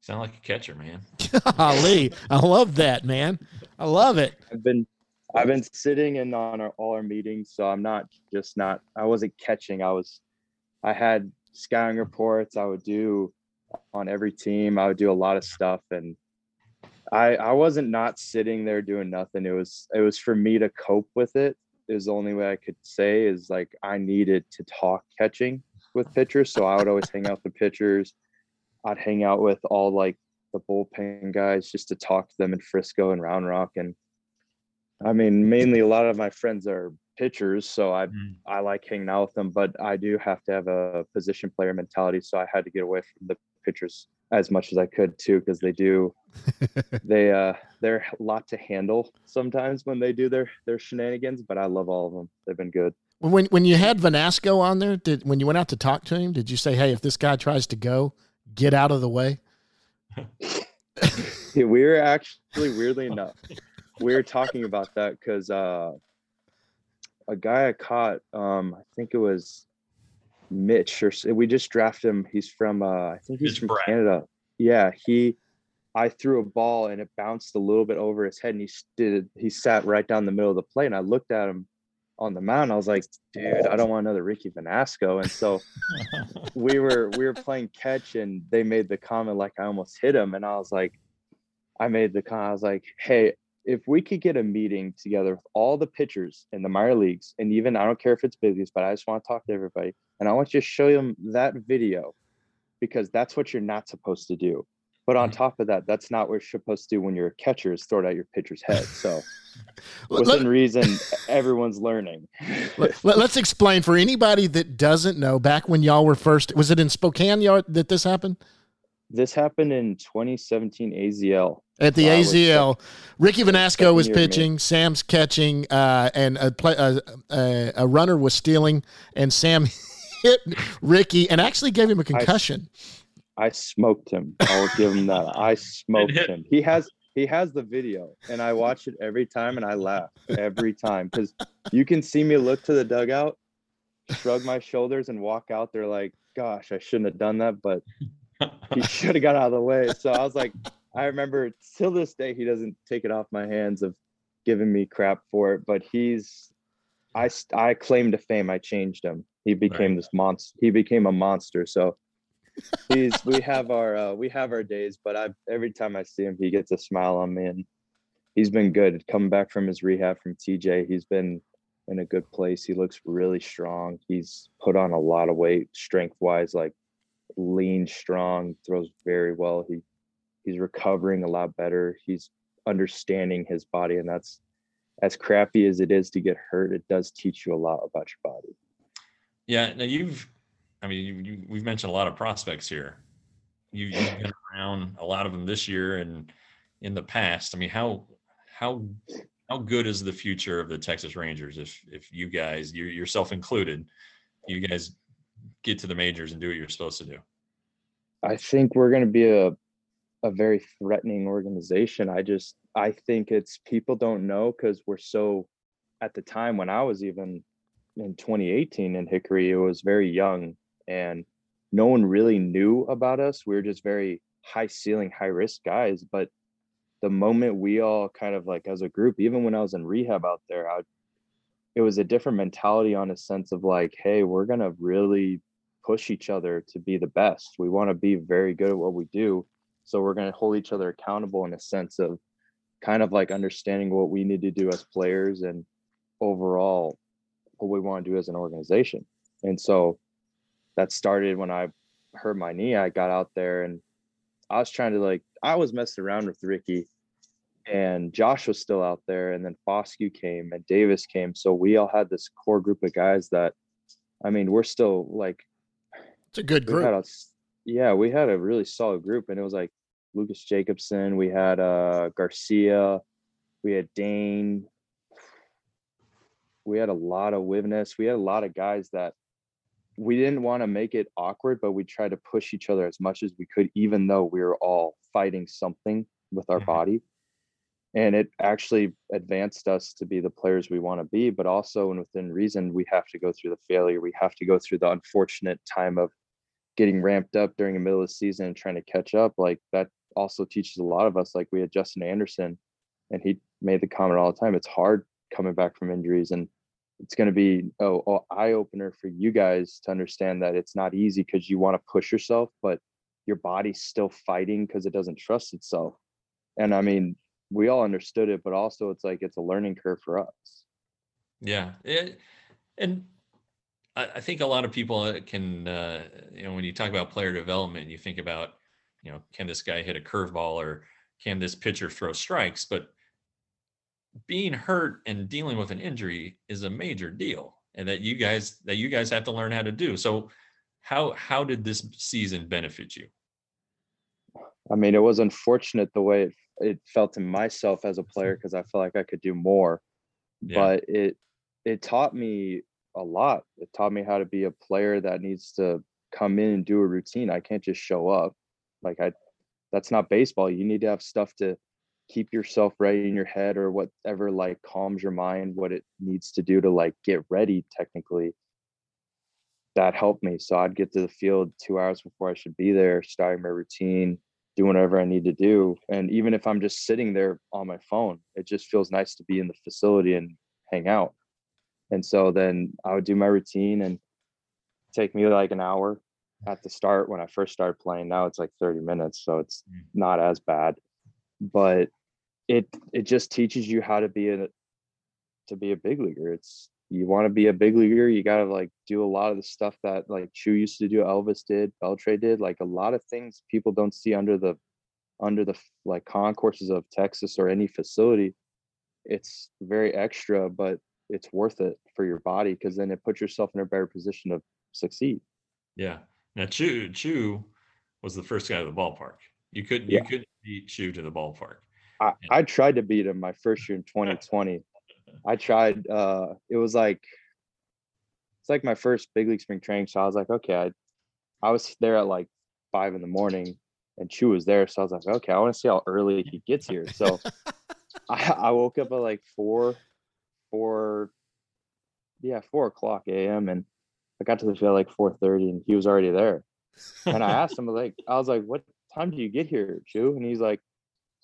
Sound like a catcher, man. Golly, I love that, man. I love it. I've been I've been sitting in on our, all our meetings, so I'm not just not. I wasn't catching. I was. I had scouting reports. I would do on every team. I would do a lot of stuff, and I I wasn't not sitting there doing nothing. It was it was for me to cope with it. It the only way I could say is like I needed to talk catching with pitchers, so I would always hang out with the pitchers. I'd hang out with all like the bullpen guys just to talk to them in Frisco and Round Rock and I mean, mainly a lot of my friends are pitchers, so I Mm. I like hanging out with them, but I do have to have a position player mentality, so I had to get away from the pitchers as much as I could too, because they do they uh they're a lot to handle sometimes when they do their their shenanigans, but I love all of them. They've been good. When when you had Vanasco on there, did when you went out to talk to him, did you say, "Hey, if this guy tries to go, get out of the way"? Yeah, we were actually weirdly enough, we were talking about that because uh, a guy I caught, um, I think it was Mitch, or we just drafted him. He's from, uh, I think he's Mitch from Brett. Canada. Yeah, he. I threw a ball and it bounced a little bit over his head, and he stood. He sat right down the middle of the plate, and I looked at him on the mound. I was like, "Dude, I don't want another Ricky Vanasco." And so we were we were playing catch and they made the comment like I almost hit him and I was like I made the comment I was like hey if we could get a meeting together with all the pitchers in the minor leagues and even I don't care if it's leagues but I just want to talk to everybody and I want you to show them that video because that's what you're not supposed to do but on top of that that's not what you're supposed to do when you're a catcher is throw it at your pitcher's head so Let, within reason everyone's learning let, us explain for anybody that doesn't know. Back when y'all were first, was it in Spokane y'all, that this happened? this happened in 2017 AZL At the Wow, AZL, Ricky Vanasco was of me. pitching, Sam's catching, uh, and a, play, a, a, a runner was stealing, and Sam hit Ricky and actually gave him a concussion. I smoked him. I'll give him that. I smoked him. He has he has the video, and I watch it every time, and I laugh every time because you can see me look to the dugout, shrug my shoulders, and walk out there like, "Gosh, I shouldn't have done that," but he should have got out of the way. So I was like, I remember till this day he doesn't take it off my hands of giving me crap for it, but he's I I claim to fame. I changed him. He became this monster. He became a monster. So he's we have our uh, we have our days, but I every time I see him, he gets a smile on me, and he's been good. Coming back from his rehab from TJ, he's been in a good place. He looks really strong. He's put on a lot of weight, strength wise, like lean, strong, throws very well. He he's recovering a lot better. He's understanding his body, and that's as crappy as it is to get hurt. It does teach you a lot about your body. Yeah. Now you've, I mean, you, you, we've mentioned a lot of prospects here. You, you've been around a lot of them this year and in the past. I mean, how how how good is the future of the Texas Rangers if if you guys, you yourself included, you guys get to the majors and do what you're supposed to do? I think we're going to be a a very threatening organization. I just I think it's people don't know because we're so at the time when I was even in 2018 in Hickory, it was very young and no one really knew about us. We were just very high ceiling, high risk guys. But the moment we all kind of like as a group, even when I was in rehab out there, I it was a different mentality on a sense of like, hey, we're gonna really push each other to be the best. We want to be very good at what we do. So we're to hold each other accountable in a sense of kind of like understanding what we need to do as players and overall what we want to do as an organization. And so that started when I hurt my knee. I got out there and I was trying to like I was messing around with Ricky and Josh was still out there and then Foscue came and Davis came. So we all had this core group of guys that I mean, we're still like It's a good group. a yeah, we had a really solid group and it was like Lucas Jacobson, we had uh Garcia, we had Dane, we had a lot of Wivness, we had a lot of guys that we didn't want to make it awkward, but we tried to push each other as much as we could, even though we were all fighting something with our Mhm. body. And it actually advanced us to be the players we want to be, but also, and within reason, we have to go through the failure. We have to go through the unfortunate time of getting ramped up during the middle of the season and trying to catch up. Like that also teaches a lot of us. Like we had Justin Anderson, and he made the comment all the time. It's hard coming back from injuries, and it's going to be oh, oh eye opener for you guys to understand that it's not easy because you want to push yourself, but your body's still fighting because it doesn't trust itself. And I mean, we all understood it, but also it's like it's a learning curve for us. Yeah, it, and I, I think a lot of people uh, can, uh, you know, when you talk about player development, you think about, you know, can this guy hit a curveball or can this pitcher throw strikes? But being hurt and dealing with an injury is a major deal, and that you guys that you guys have to learn how to do. So, how how did this season benefit you? I mean, it was unfortunate the way it, it felt to myself as a player because I felt like I could do more. Yeah. But it it taught me a lot. It taught me how to be a player that needs to come in and do a routine. I can't just show up. Like I that's not baseball. You need to have stuff to keep yourself ready in your head or whatever like calms your mind, what it needs to do to like get ready technically. That helped me. So I'd get to the field two hours before I should be there, starting my routine, doing whatever I need to do. And even if I'm just sitting there on my phone, it just feels nice to be in the facility and hang out. And so then I would do my routine and take me like an hour at the start when I first started playing. Now it's like 30 minutes, so it's Mm. not as bad. But it it just teaches you how to be a to be a big leaguer. It's you want to be a big leaguer, you gotta like do a lot of the stuff that like Choo used to do, Elvis did, Beltre did, like a lot of things people don't see under the under the like concourses of Texas or any facility. It's very extra, but it's worth it for your body because then it puts yourself in a better position to succeed. Yeah. Now Choo Choo was the first guy to the ballpark. You couldn't Yeah. you couldn't beat Choo to the ballpark. I, I tried to beat him my first year in 2020. I tried uh it was like it's like my first big league spring training. So I was like, okay, I I was there at like five in the morning and Choo was there. So I was like, okay, I want to see how early he gets here. So I, I woke up at like four, four, yeah, four o'clock AM and I got to the field like 4:30 and he was already there. And I asked him like, I was like, what time do you get here, Choo? And he's like,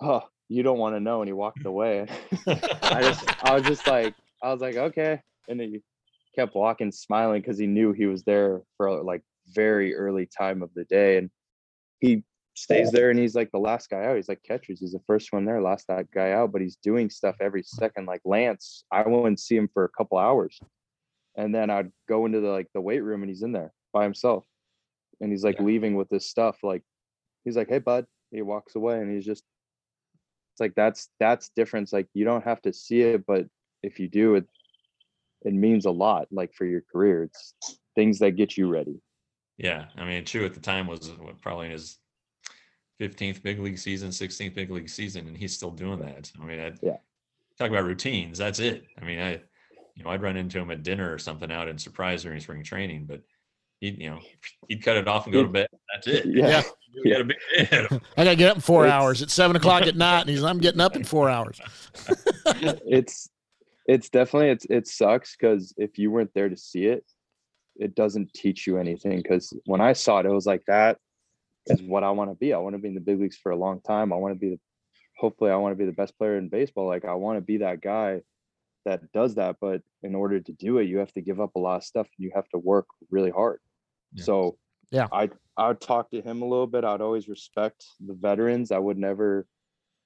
Oh, you don't want to know. And he walked away. I just I was just like, I was like, okay. And he kept walking, smiling because he knew he was there for like very early time of the day. And he stays there and he's like the last guy out. He's like catchers. He's the first one there, last that guy out, but he's doing stuff every hmm. second. Like Lance, I wouldn't see him for a couple hours. And then I'd go into the like the weight room and he's in there by himself. And he's like Yeah. leaving with this stuff. Like he's like, Hey bud. He walks away and he's just it's like that's that's difference. Like you don't have to see it, but if you do, it it means a lot, like for your career. It's things that get you ready. Yeah, I mean, Choo at the time was probably his 15th big league season, 16th big league season, and he's still doing that. I mean, I'd, Yeah. Talk about routines. That's it. I mean, I, you know, I'd run into him at dinner or something out in surprise during spring training, but he'd, you know, he'd cut it off and go to bed. That's it. Yeah. We got big day ahead of him. I got to get up in four It's- hours. It's seven o'clock at night, and he's I'm getting up in four hours. it's it's definitely it's it sucks because if you weren't there to see it, it doesn't teach you anything. Because when I saw it, it was like that is what I want to be. I want to be in the big leagues for a long time. I want to be the hopefully I want to be the best player in baseball. Like I want to be that guy that does that. But in order to do it, you have to give up a lot of stuff. You have to work really hard. Yeah. So Yeah. I I would talk to him a little bit. I'd always respect the veterans. I would never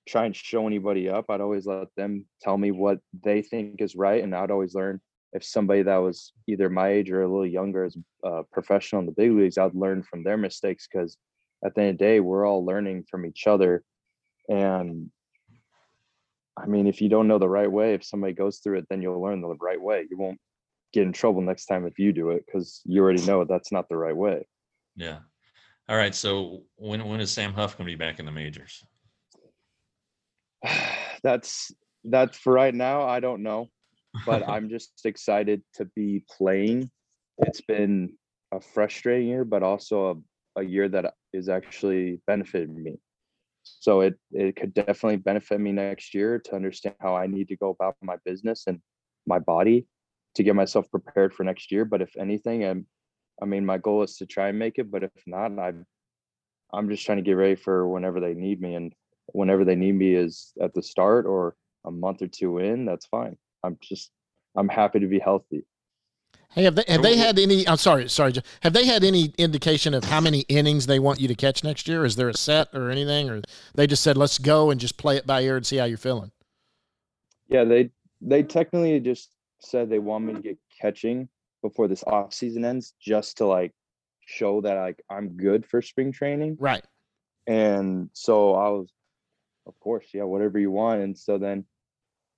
try and show anybody up. I'd always let them tell me what they think is right, and I'd always learn if somebody that was either my age or a little younger is a professional in the big leagues. I'd learn from their mistakes because at the end of the day, we're all learning from each other. And I mean, if you don't know the right way, if somebody goes through it, then you'll learn the right way. You won't get in trouble next time if you do it because you already know that's not the right way. Yeah. All right. So when when is Sam Huff going to be back in the majors? that's that's for right now. I don't know, but I'm just excited to be playing. It's been a frustrating year, but also a, a year that is actually benefited me. So it it could definitely benefit me next year to understand how I need to go about my business and my body to get myself prepared for next year. But if anything, I'm I mean my goal is to try and make it, but if not, I I'm just trying to get ready for whenever they need me. And whenever they need me is at the start or a month or two in, that's fine. I'm just I'm happy to be healthy. Hey, have they have they had any? I'm sorry, sorry. Have they had any indication of how many innings they want you to catch next year? Is there a set or anything, or they just said let's go and just play it by ear and see how you're feeling? Yeah, they they technically just said they want me to get catching before this off season ends, just to like show that like I'm good for spring training. Right. And so I was, of course, yeah, whatever you want. And so then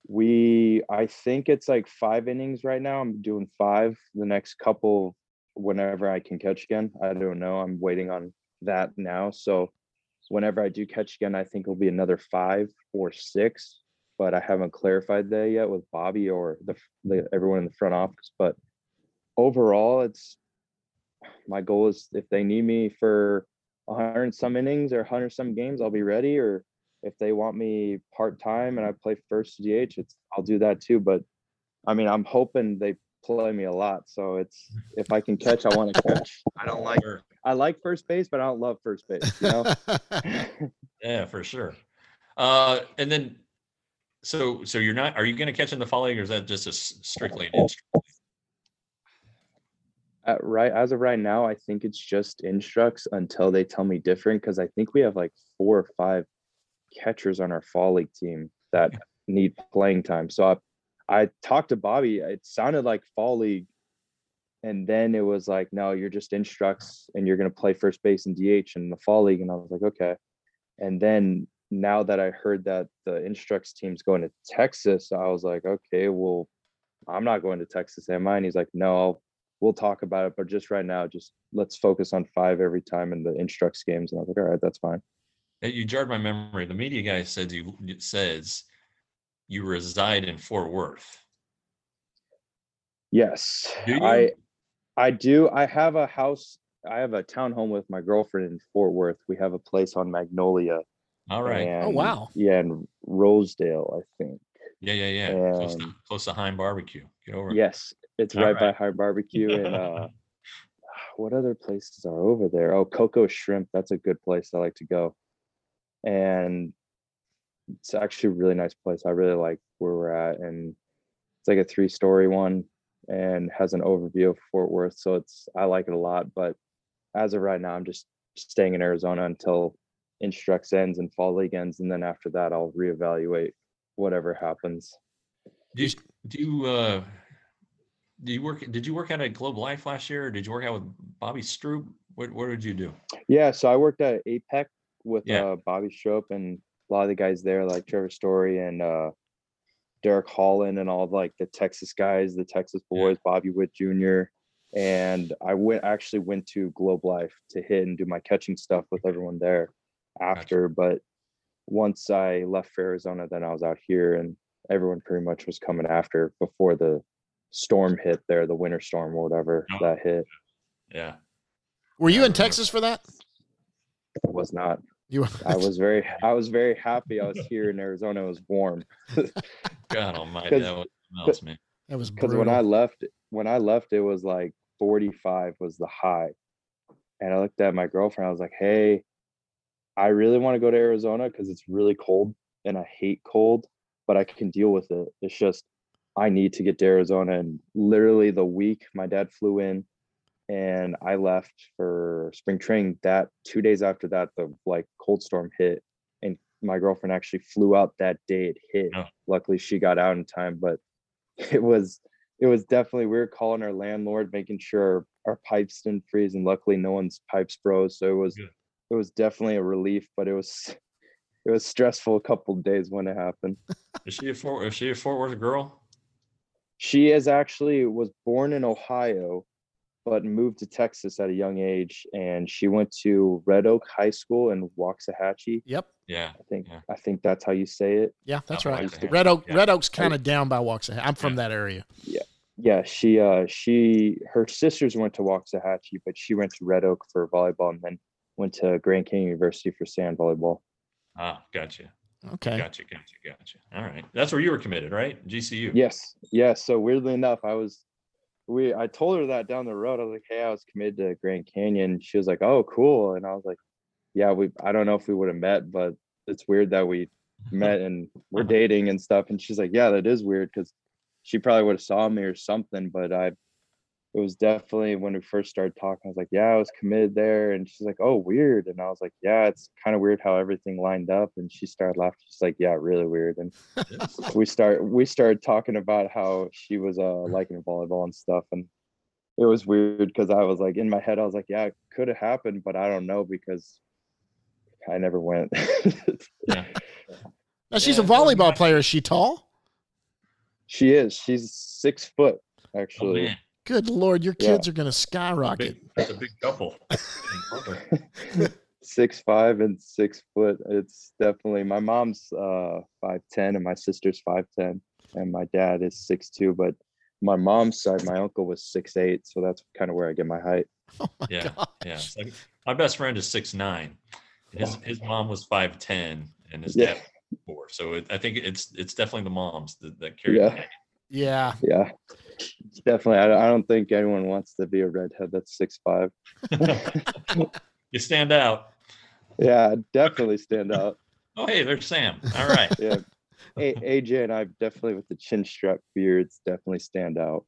we i think it's like five innings right now i'm doing five the next couple whenever i can catch again i don't know i'm waiting on that now so whenever i do catch again i think it'll be another five or six but i haven't clarified that yet with bobby or the, the everyone in the front office but overall it's my goal is if they need me for 100 some innings or 100 some games i'll be ready or if they want me part time and I play first DH, it's I'll do that too. But I mean, I'm hoping they play me a lot. So it's if I can catch, I want to catch. I don't like I like first base, but I don't love first base. You know? yeah, for sure. Uh, and then, so so you're not? Are you going to catch in the fall league, or is that just a strictly an oh. instruct? Uh, At right as of right now, I think it's just instructs until they tell me different. Because I think we have like four or five catchers on our fall league team that need playing time. So I, I talked to Bobby. It sounded like fall league, and then it was like, no, you're just instructs, and you're going to play first base and DH in the fall league. And I was like, okay. And then now that I heard that the instructs team's going to Texas, I was like, okay, well, I'm not going to Texas, am I? And he's like, no, I'll, we'll talk about it, but just right now, just let's focus on five every time in the instructs games. And I was like, all right, that's fine you jarred my memory. The media guy said you says you reside in Fort Worth. Yes, I I do. I have a house. I have a townhome with my girlfriend in Fort Worth. We have a place on Magnolia. All right. And, oh wow. Yeah, and Rosedale, I think. Yeah, yeah, yeah. And, close, to, close to Heim Barbecue. Get over. Yes, it's right, right, by Heim Barbecue and uh what other places are over there? Oh, Coco Shrimp. That's a good place I like to go and it's actually a really nice place. I really like where we're at, and it's like a three story one and has an overview of Fort Worth. So it's I like it a lot. But as of right now, I'm just staying in Arizona until Instructs ends and fall league ends, and then after that, I'll reevaluate whatever happens. Do you do you uh do you work did you work out at Globe Life last year or did you work out with Bobby Stroop? What what did you do? Yeah, so I worked at APEC with yeah. uh, Bobby Strop and a lot of the guys there, like Trevor Story and uh, Derek Holland and all of, like the Texas guys, the Texas boys, yeah. Bobby Witt Jr. And I went actually went to Globe Life to hit and do my catching stuff with everyone there after. Gotcha. But once I left for Arizona, then I was out here and everyone pretty much was coming after before the storm hit there, the winter storm or whatever oh. that hit. Yeah. Were you in Texas for that? I was not. You I was very I was very happy I was here in Arizona. It was warm. God almighty, that was me. That was because when I left when I left it was like 45 was the high. And I looked at my girlfriend, I was like, hey, I really want to go to Arizona because it's really cold and I hate cold, but I can deal with it. It's just I need to get to Arizona. And literally the week my dad flew in, and I left for spring training. That two days after that, the like cold storm hit, and my girlfriend actually flew out that day it hit. Oh. Luckily, she got out in time, but it was it was definitely we were calling our landlord, making sure our, our pipes didn't freeze, and luckily no one's pipes froze. So it was Good. It was definitely a relief, but it was it was stressful a couple days when it happened. Is she a Fort? Is she a Fort Worth girl? She is actually was born in Ohio, but moved to Texas at a young age, and she went to Red Oak High School in Waxahachie. Yep. Yeah. I think Yeah. I think that's how you say it. Yeah, that's Oh, right. okay. Red Oak. Yeah. Red Oak's kind of down by Waxahachie. I'm from Yeah. that area. Yeah. Yeah, she uh she her sisters went to Waxahachie, but she went to Red Oak for volleyball and then went to Grand Canyon University for sand volleyball. Ah, gotcha. Okay. Gotcha. Gotcha. Gotcha. All right. That's where you were committed, right? GCU. Yes, yes. So weirdly enough, I was we I told her that down the road. I was like, hey, I was committed to Grand Canyon. She was like, oh, cool. And I was like, yeah, we I don't know if we would have met, but it's weird that we met and we're dating and stuff. And she's like, yeah, that is weird because she probably would have saw me or something. But I, it was definitely when we first started talking. I was like, yeah, I was committed there. And she's like, oh, weird. And I was like, yeah, it's kind of weird how everything lined up. And she started laughing. She's like, yeah, really weird. And we start we started talking about how she was uh liking volleyball and stuff and it was weird because I was like in my head I was like yeah it could have happened but I don't know because I never went Yeah. Now she's Yeah, a volleyball player. Is she tall? she is she's six foot Oh, actually man. Good lord, your Yeah. kids are going to That's a skyrocket. big, that's a big couple. six five and six foot it's definitely my mom's uh five ten and my sister's five ten and my dad is six two but my mom's side my uncle was six eight so that's kind of where I get my height Oh my Yeah, god. yeah. Like- my best friend is six nine. His his mom was five ten, and his Yeah. dad four. So it, I think it's it's definitely the moms that, that carry. the Yeah. Yeah. Yeah, definitely. I, I don't think anyone wants to be a redhead that's six five. you stand out. Yeah, definitely stand out. Oh, hey, there's Sam. All right. Yeah, a- AJ and I definitely with the chin strap beards definitely stand out.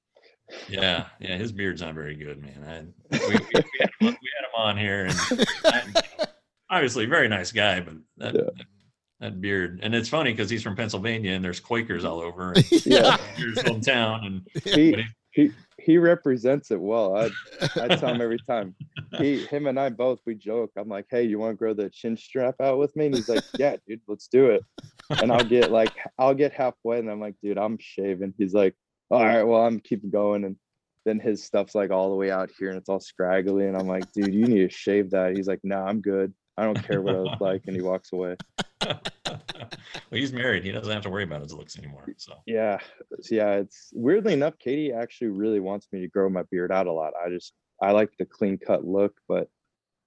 Yeah, yeah. His beard's not very good, man. I, we, we, we, had him, we had him on here, and I, obviously very nice guy, but that, Yeah. That, beard. And it's funny because he's from Pennsylvania, and there's Quakers all over. yeah. Here's hometown, and He he he represents it well. I I tell him every time. He him and I both we joke. I'm like, hey, you want to grow the chin strap out with me? And he's like, yeah, dude, let's do it. And I'll get like I'll get halfway, and I'm like, dude, I'm shaving. He's like, all right, well, I'm keeping going, and then his stuff's like all the way out here, and it's all scraggly, and I'm like, dude, you need to shave that. He's like, nah, I'm good. I don't care what I look like, and he walks away. well, he's married. He doesn't have to worry about his looks anymore. So Yeah, yeah. It's weirdly enough, Katie actually really wants me to grow my beard out a lot. I just I like the clean cut look, but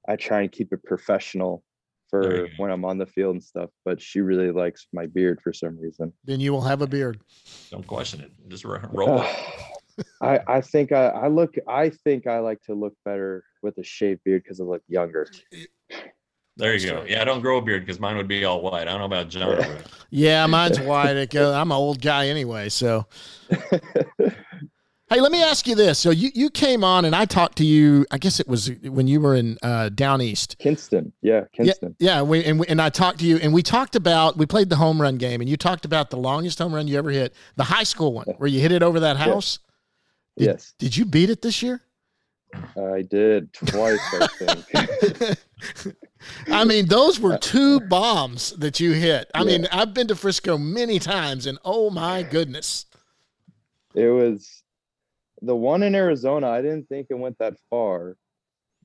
I try and keep it professional for when I'm on the field and stuff. But she really likes my beard for some reason. Then you will have a beard. don't question it. Just ro- roll it. I I think I I look I think I like to look better with a shaved beard because I look younger. There you That's go. right. Yeah, I don't grow a beard because mine would be all white. I don't know about John. Yeah. Yeah, mine's white. It go- I'm an old guy anyway. So, hey, let me ask you this. So you you came on and I talked to you. I guess it was when you were in uh, down east. Kinston, yeah, Kinston. Yeah, we, and we, and I talked to you, and we talked about we played the home run game, and you talked about the longest home run you ever hit, the high school one, where you hit it over that house. Did, Yes, Did you beat it this year? I did twice. I think. I mean, those were uh, two bombs that you hit. I Yeah. mean, I've been to Frisco many times, and oh my goodness. It was the one in Arizona. I didn't think it went that far.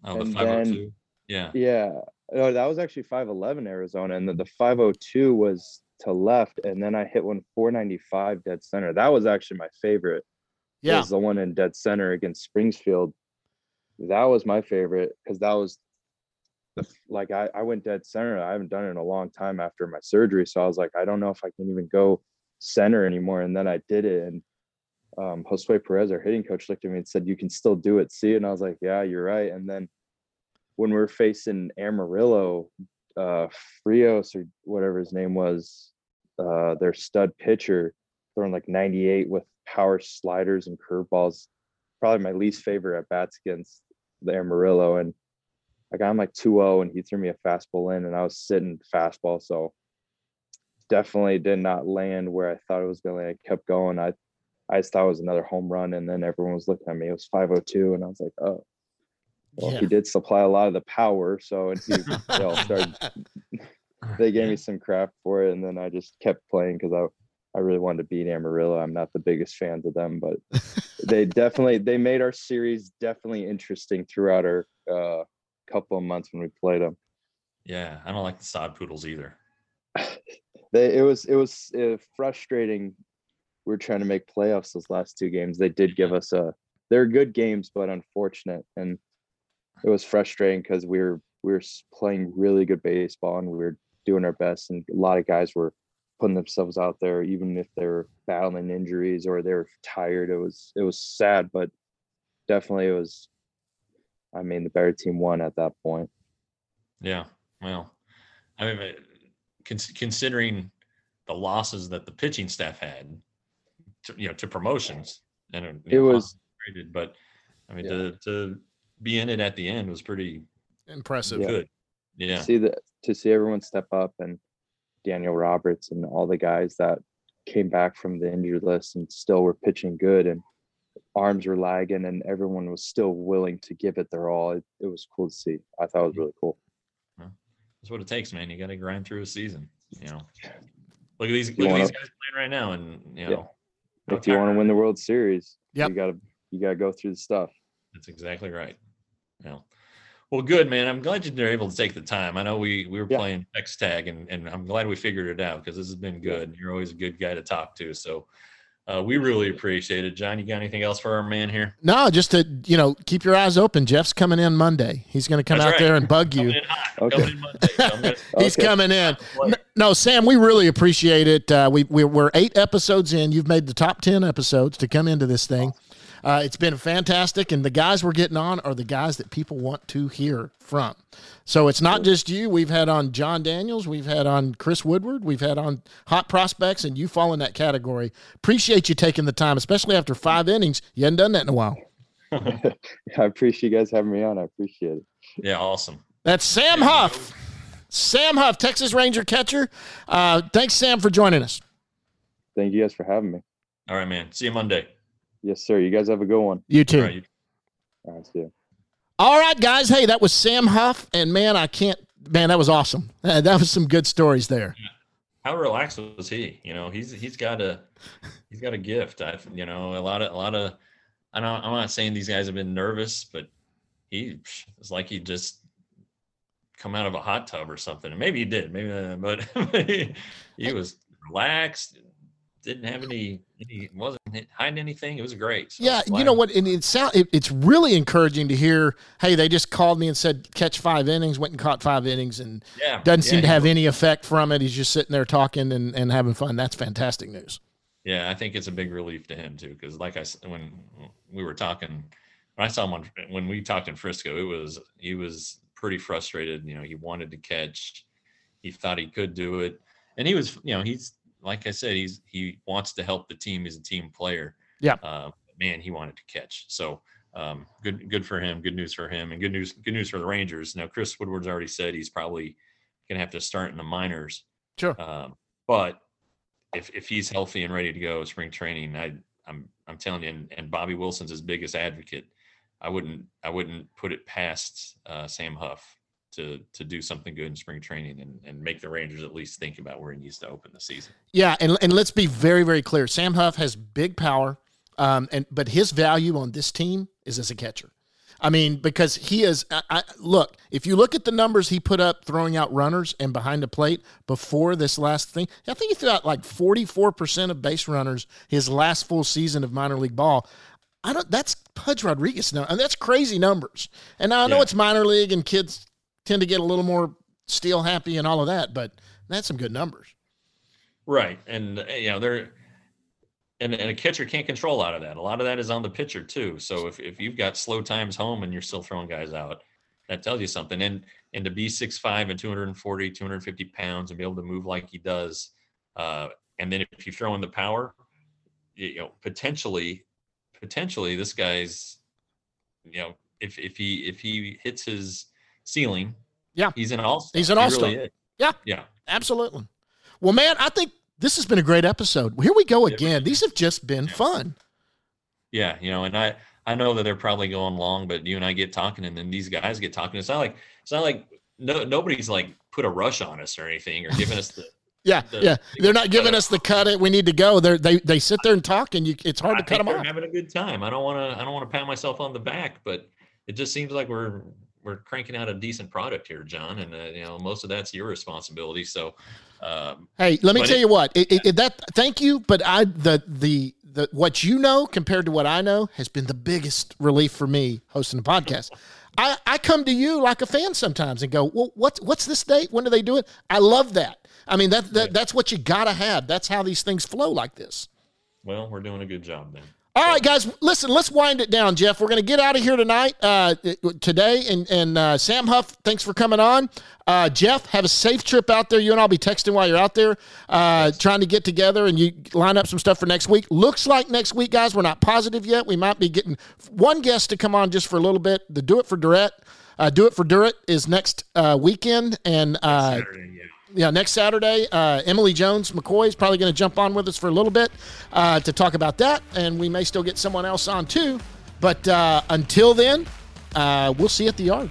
Oh, the 502. Yeah. Yeah. No, that was actually 511 Arizona. And then the 502 was to left. And then I hit one 495 dead center. That was actually my favorite. Yeah. It Was the one in dead center against Springsfield. That was my favorite because that was the like I, I went dead center. I haven't done it in a long time after my surgery. So I was like, I don't know if I can even go center anymore. And then I did it. And um, Josue Perez, our hitting coach, looked at me and said, You can still do it. See? And I was like, Yeah, you're right. And then when we are facing Amarillo, uh, Frios or whatever his name was, uh, their stud pitcher, throwing like 98 with power sliders and curveballs. Probably my least favorite at bats against the Amarillo. And I got him like 2-0 and he threw me a fastball in and I was sitting fastball. So definitely did not land where I thought it was going. I kept going. I I just thought it was another home run. And then everyone was looking at me. It was 502. And I was like, oh. Well, Yeah. he did supply a lot of the power, so and he they all started. They gave me some crap for it, and then I just kept playing because I I really wanted to beat Amarillo. I'm not the biggest fans of them, but they definitely they made our series definitely interesting throughout our uh, couple of months when we played them. Yeah, I don't like the sod poodles either. They it was it was uh, frustrating. We are trying to make playoffs those last two games. They did give us a they're good games, but unfortunate, and it was frustrating because we were we were playing really good baseball and we were doing our best, and a lot of guys were putting themselves out there, even if they were battling injuries or they were tired. It was it was sad, but definitely it was. I mean, the better team won at that point. Yeah. Well, I mean, considering the losses that the pitching staff had, to, you know, to promotions, and uh, It you know, was- frustrated, but I mean, Yeah. to to be in it at the end was pretty Impressive. Yeah. good. Yeah. see the to see everyone step up and Daniel Roberts and all the guys that came back from the injured list and still were pitching good and arms were lagging and everyone was still willing to give it their all. It, it was cool to see. I thought it was mm-hmm. really cool. That's what it takes, man. You got to grind through a season. You know, look at these You look at wanna- these guys playing right now, and you know, no If you want to win the World Series, Yep. you gotta you gotta go through the stuff. That's exactly right. Yeah. Well, good man. I'm glad you're able to take the time. I know we we were Yeah. playing text tag, and and I'm glad we figured it out because this has been good. You're always a good guy to talk to, so uh, we really appreciate it. John, you got anything else for our man here? No, just to you know, keep your eyes open. Jeff's coming in Monday. He's going to come That's out right. there and bug you. Coming. Okay. Coming Monday. So I'm gonna- He's Okay. coming in. Play. No, Sam, we really appreciate it. Uh, we, we we're eight episodes in. You've made the top ten episodes to come into this thing. Uh, it's been fantastic, and the guys we're getting on are the guys that people want to hear from. So it's not just you. We've had on Jon Daniels, we've had on Chris Woodward, we've had on Hot Prospects, and you fall in that category. Appreciate you taking the time, especially after five innings. You hadn't done that in a while. I appreciate you guys having me on. I appreciate it. Yeah, awesome. That's Sam Huff. Sam Huff, Texas Ranger catcher. Uh, thanks, Sam, for joining us. Thank you guys for having me. All right, man. See you Monday. Yes, sir. You guys have a good one. You too. All right, All right see you. All right, guys. Hey, that was Sam Huff, and man, I can't. Man, that was awesome. Uh, That was some good stories there. how relaxed was he? You know, he's he's got a he's got a gift. I you know a lot of a lot of I don't I'm not saying these guys have been nervous, but he psh, it's like he just come out of a hot tub or something. And maybe he did, maybe, uh, but he, he was relaxed. Didn't have any, any wasn't hiding anything. It was great. So Yeah, you know what? And it sound it, it's really encouraging to hear. Hey, they just called me and said catch five innings. Went and caught five innings, and Yeah, doesn't yeah, seem to have was- any effect from it. He's just sitting there talking and, and having fun. That's fantastic news. Yeah, I think it's a big relief to him too, because like I when we were talking, when I saw him on when we talked in Frisco, it was he was pretty frustrated. You know, he wanted to catch, he thought he could do it, and he was, you know, he's like I said, he's he wants to help the team. He's a team player. Yeah. Uh, man, he wanted to catch. So um, good, good for him. Good news for him, and good news, good news for the Rangers. Now, Chris Woodward's already said he's probably gonna have to start in the minors. Sure. Um, but if if he's healthy and ready to go spring training, I I'm I'm telling you, and, and Bobby Wilson's his biggest advocate. I wouldn't I wouldn't put it past uh, Sam Huff to to do something good in spring training and, and make the Rangers at least think about where he needs to open the season. Yeah, and and let's be very very clear. Sam Huff has big power, um, and but his value on this team is as a catcher. I mean, because he is. I, I, look, if you look at the numbers he put up throwing out runners and behind the plate before this last thing, I think he threw out like forty four percent of base runners his last full season of minor league ball. I don't. That's Pudge Rodriguez now, and that's crazy numbers. And now I know Yeah. it's minor league, and kids tend to get a little more steal happy and all of that, but that's some good numbers. Right, and you know they're and, and a catcher can't control a lot of that. A lot of that is on the pitcher too. So if, if you've got slow times home and you're still throwing guys out, that tells you something. And and to be 6'5 and 240, 250 pounds and be able to move like he does, uh, and then if you throw in the power, you know, potentially, potentially this guy's, you know, if if he if he hits his ceiling, Yeah. he's an all He's an all-star. Yeah. yeah. Absolutely. Well, man, I think this has been a great episode. Here we go again. These have just been Yeah. fun. Yeah, you know, and I, I know that they're probably going long, but you and I get talking, and then these guys get talking. It's not like it's not like no nobody's like put a rush on us or anything or giving us the. Yeah, the- yeah. They're not giving us the cut it. We need to go. They're, they they sit there and talk, and you it's hard I to cut them off. having a good time. I don't want to. I don't want to pat myself on the back, but it just seems like we're we're cranking out a decent product here, John, and uh, you know most of that's your responsibility. So, um, Hey, let me tell it- you what. It, it, it- that thank you, but I the the the what you know compared to what I know has been the biggest relief for me hosting a podcast. I, I come to you like a fan sometimes and go, well, what's what's this date? When do they do it? I love that. I mean that, that that's what you gotta have. That's how these things flow like this. well, we're doing a good job then. All right, guys, listen, let's wind it down, Jeff. We're going to get out of here tonight, uh, today. And, and uh, Sam Huff, thanks for coming on. Uh, Jeff, have a safe trip out there. You and I'll be texting while you're out there, uh, trying to get together and you line up some stuff for next week. Looks like next week, guys, we're not positive yet. We might be getting one guest to come on just for a little bit. The Do It for Durrett. Uh, Do It for Durrett is next uh, weekend. And uh, Saturday, yeah. Yeah, next Saturday, uh, Emily Jones McCoy is probably going to jump on with us for a little bit uh, to talk about that, and we may still get someone else on too. But uh, until then, uh, we'll see you at the yard.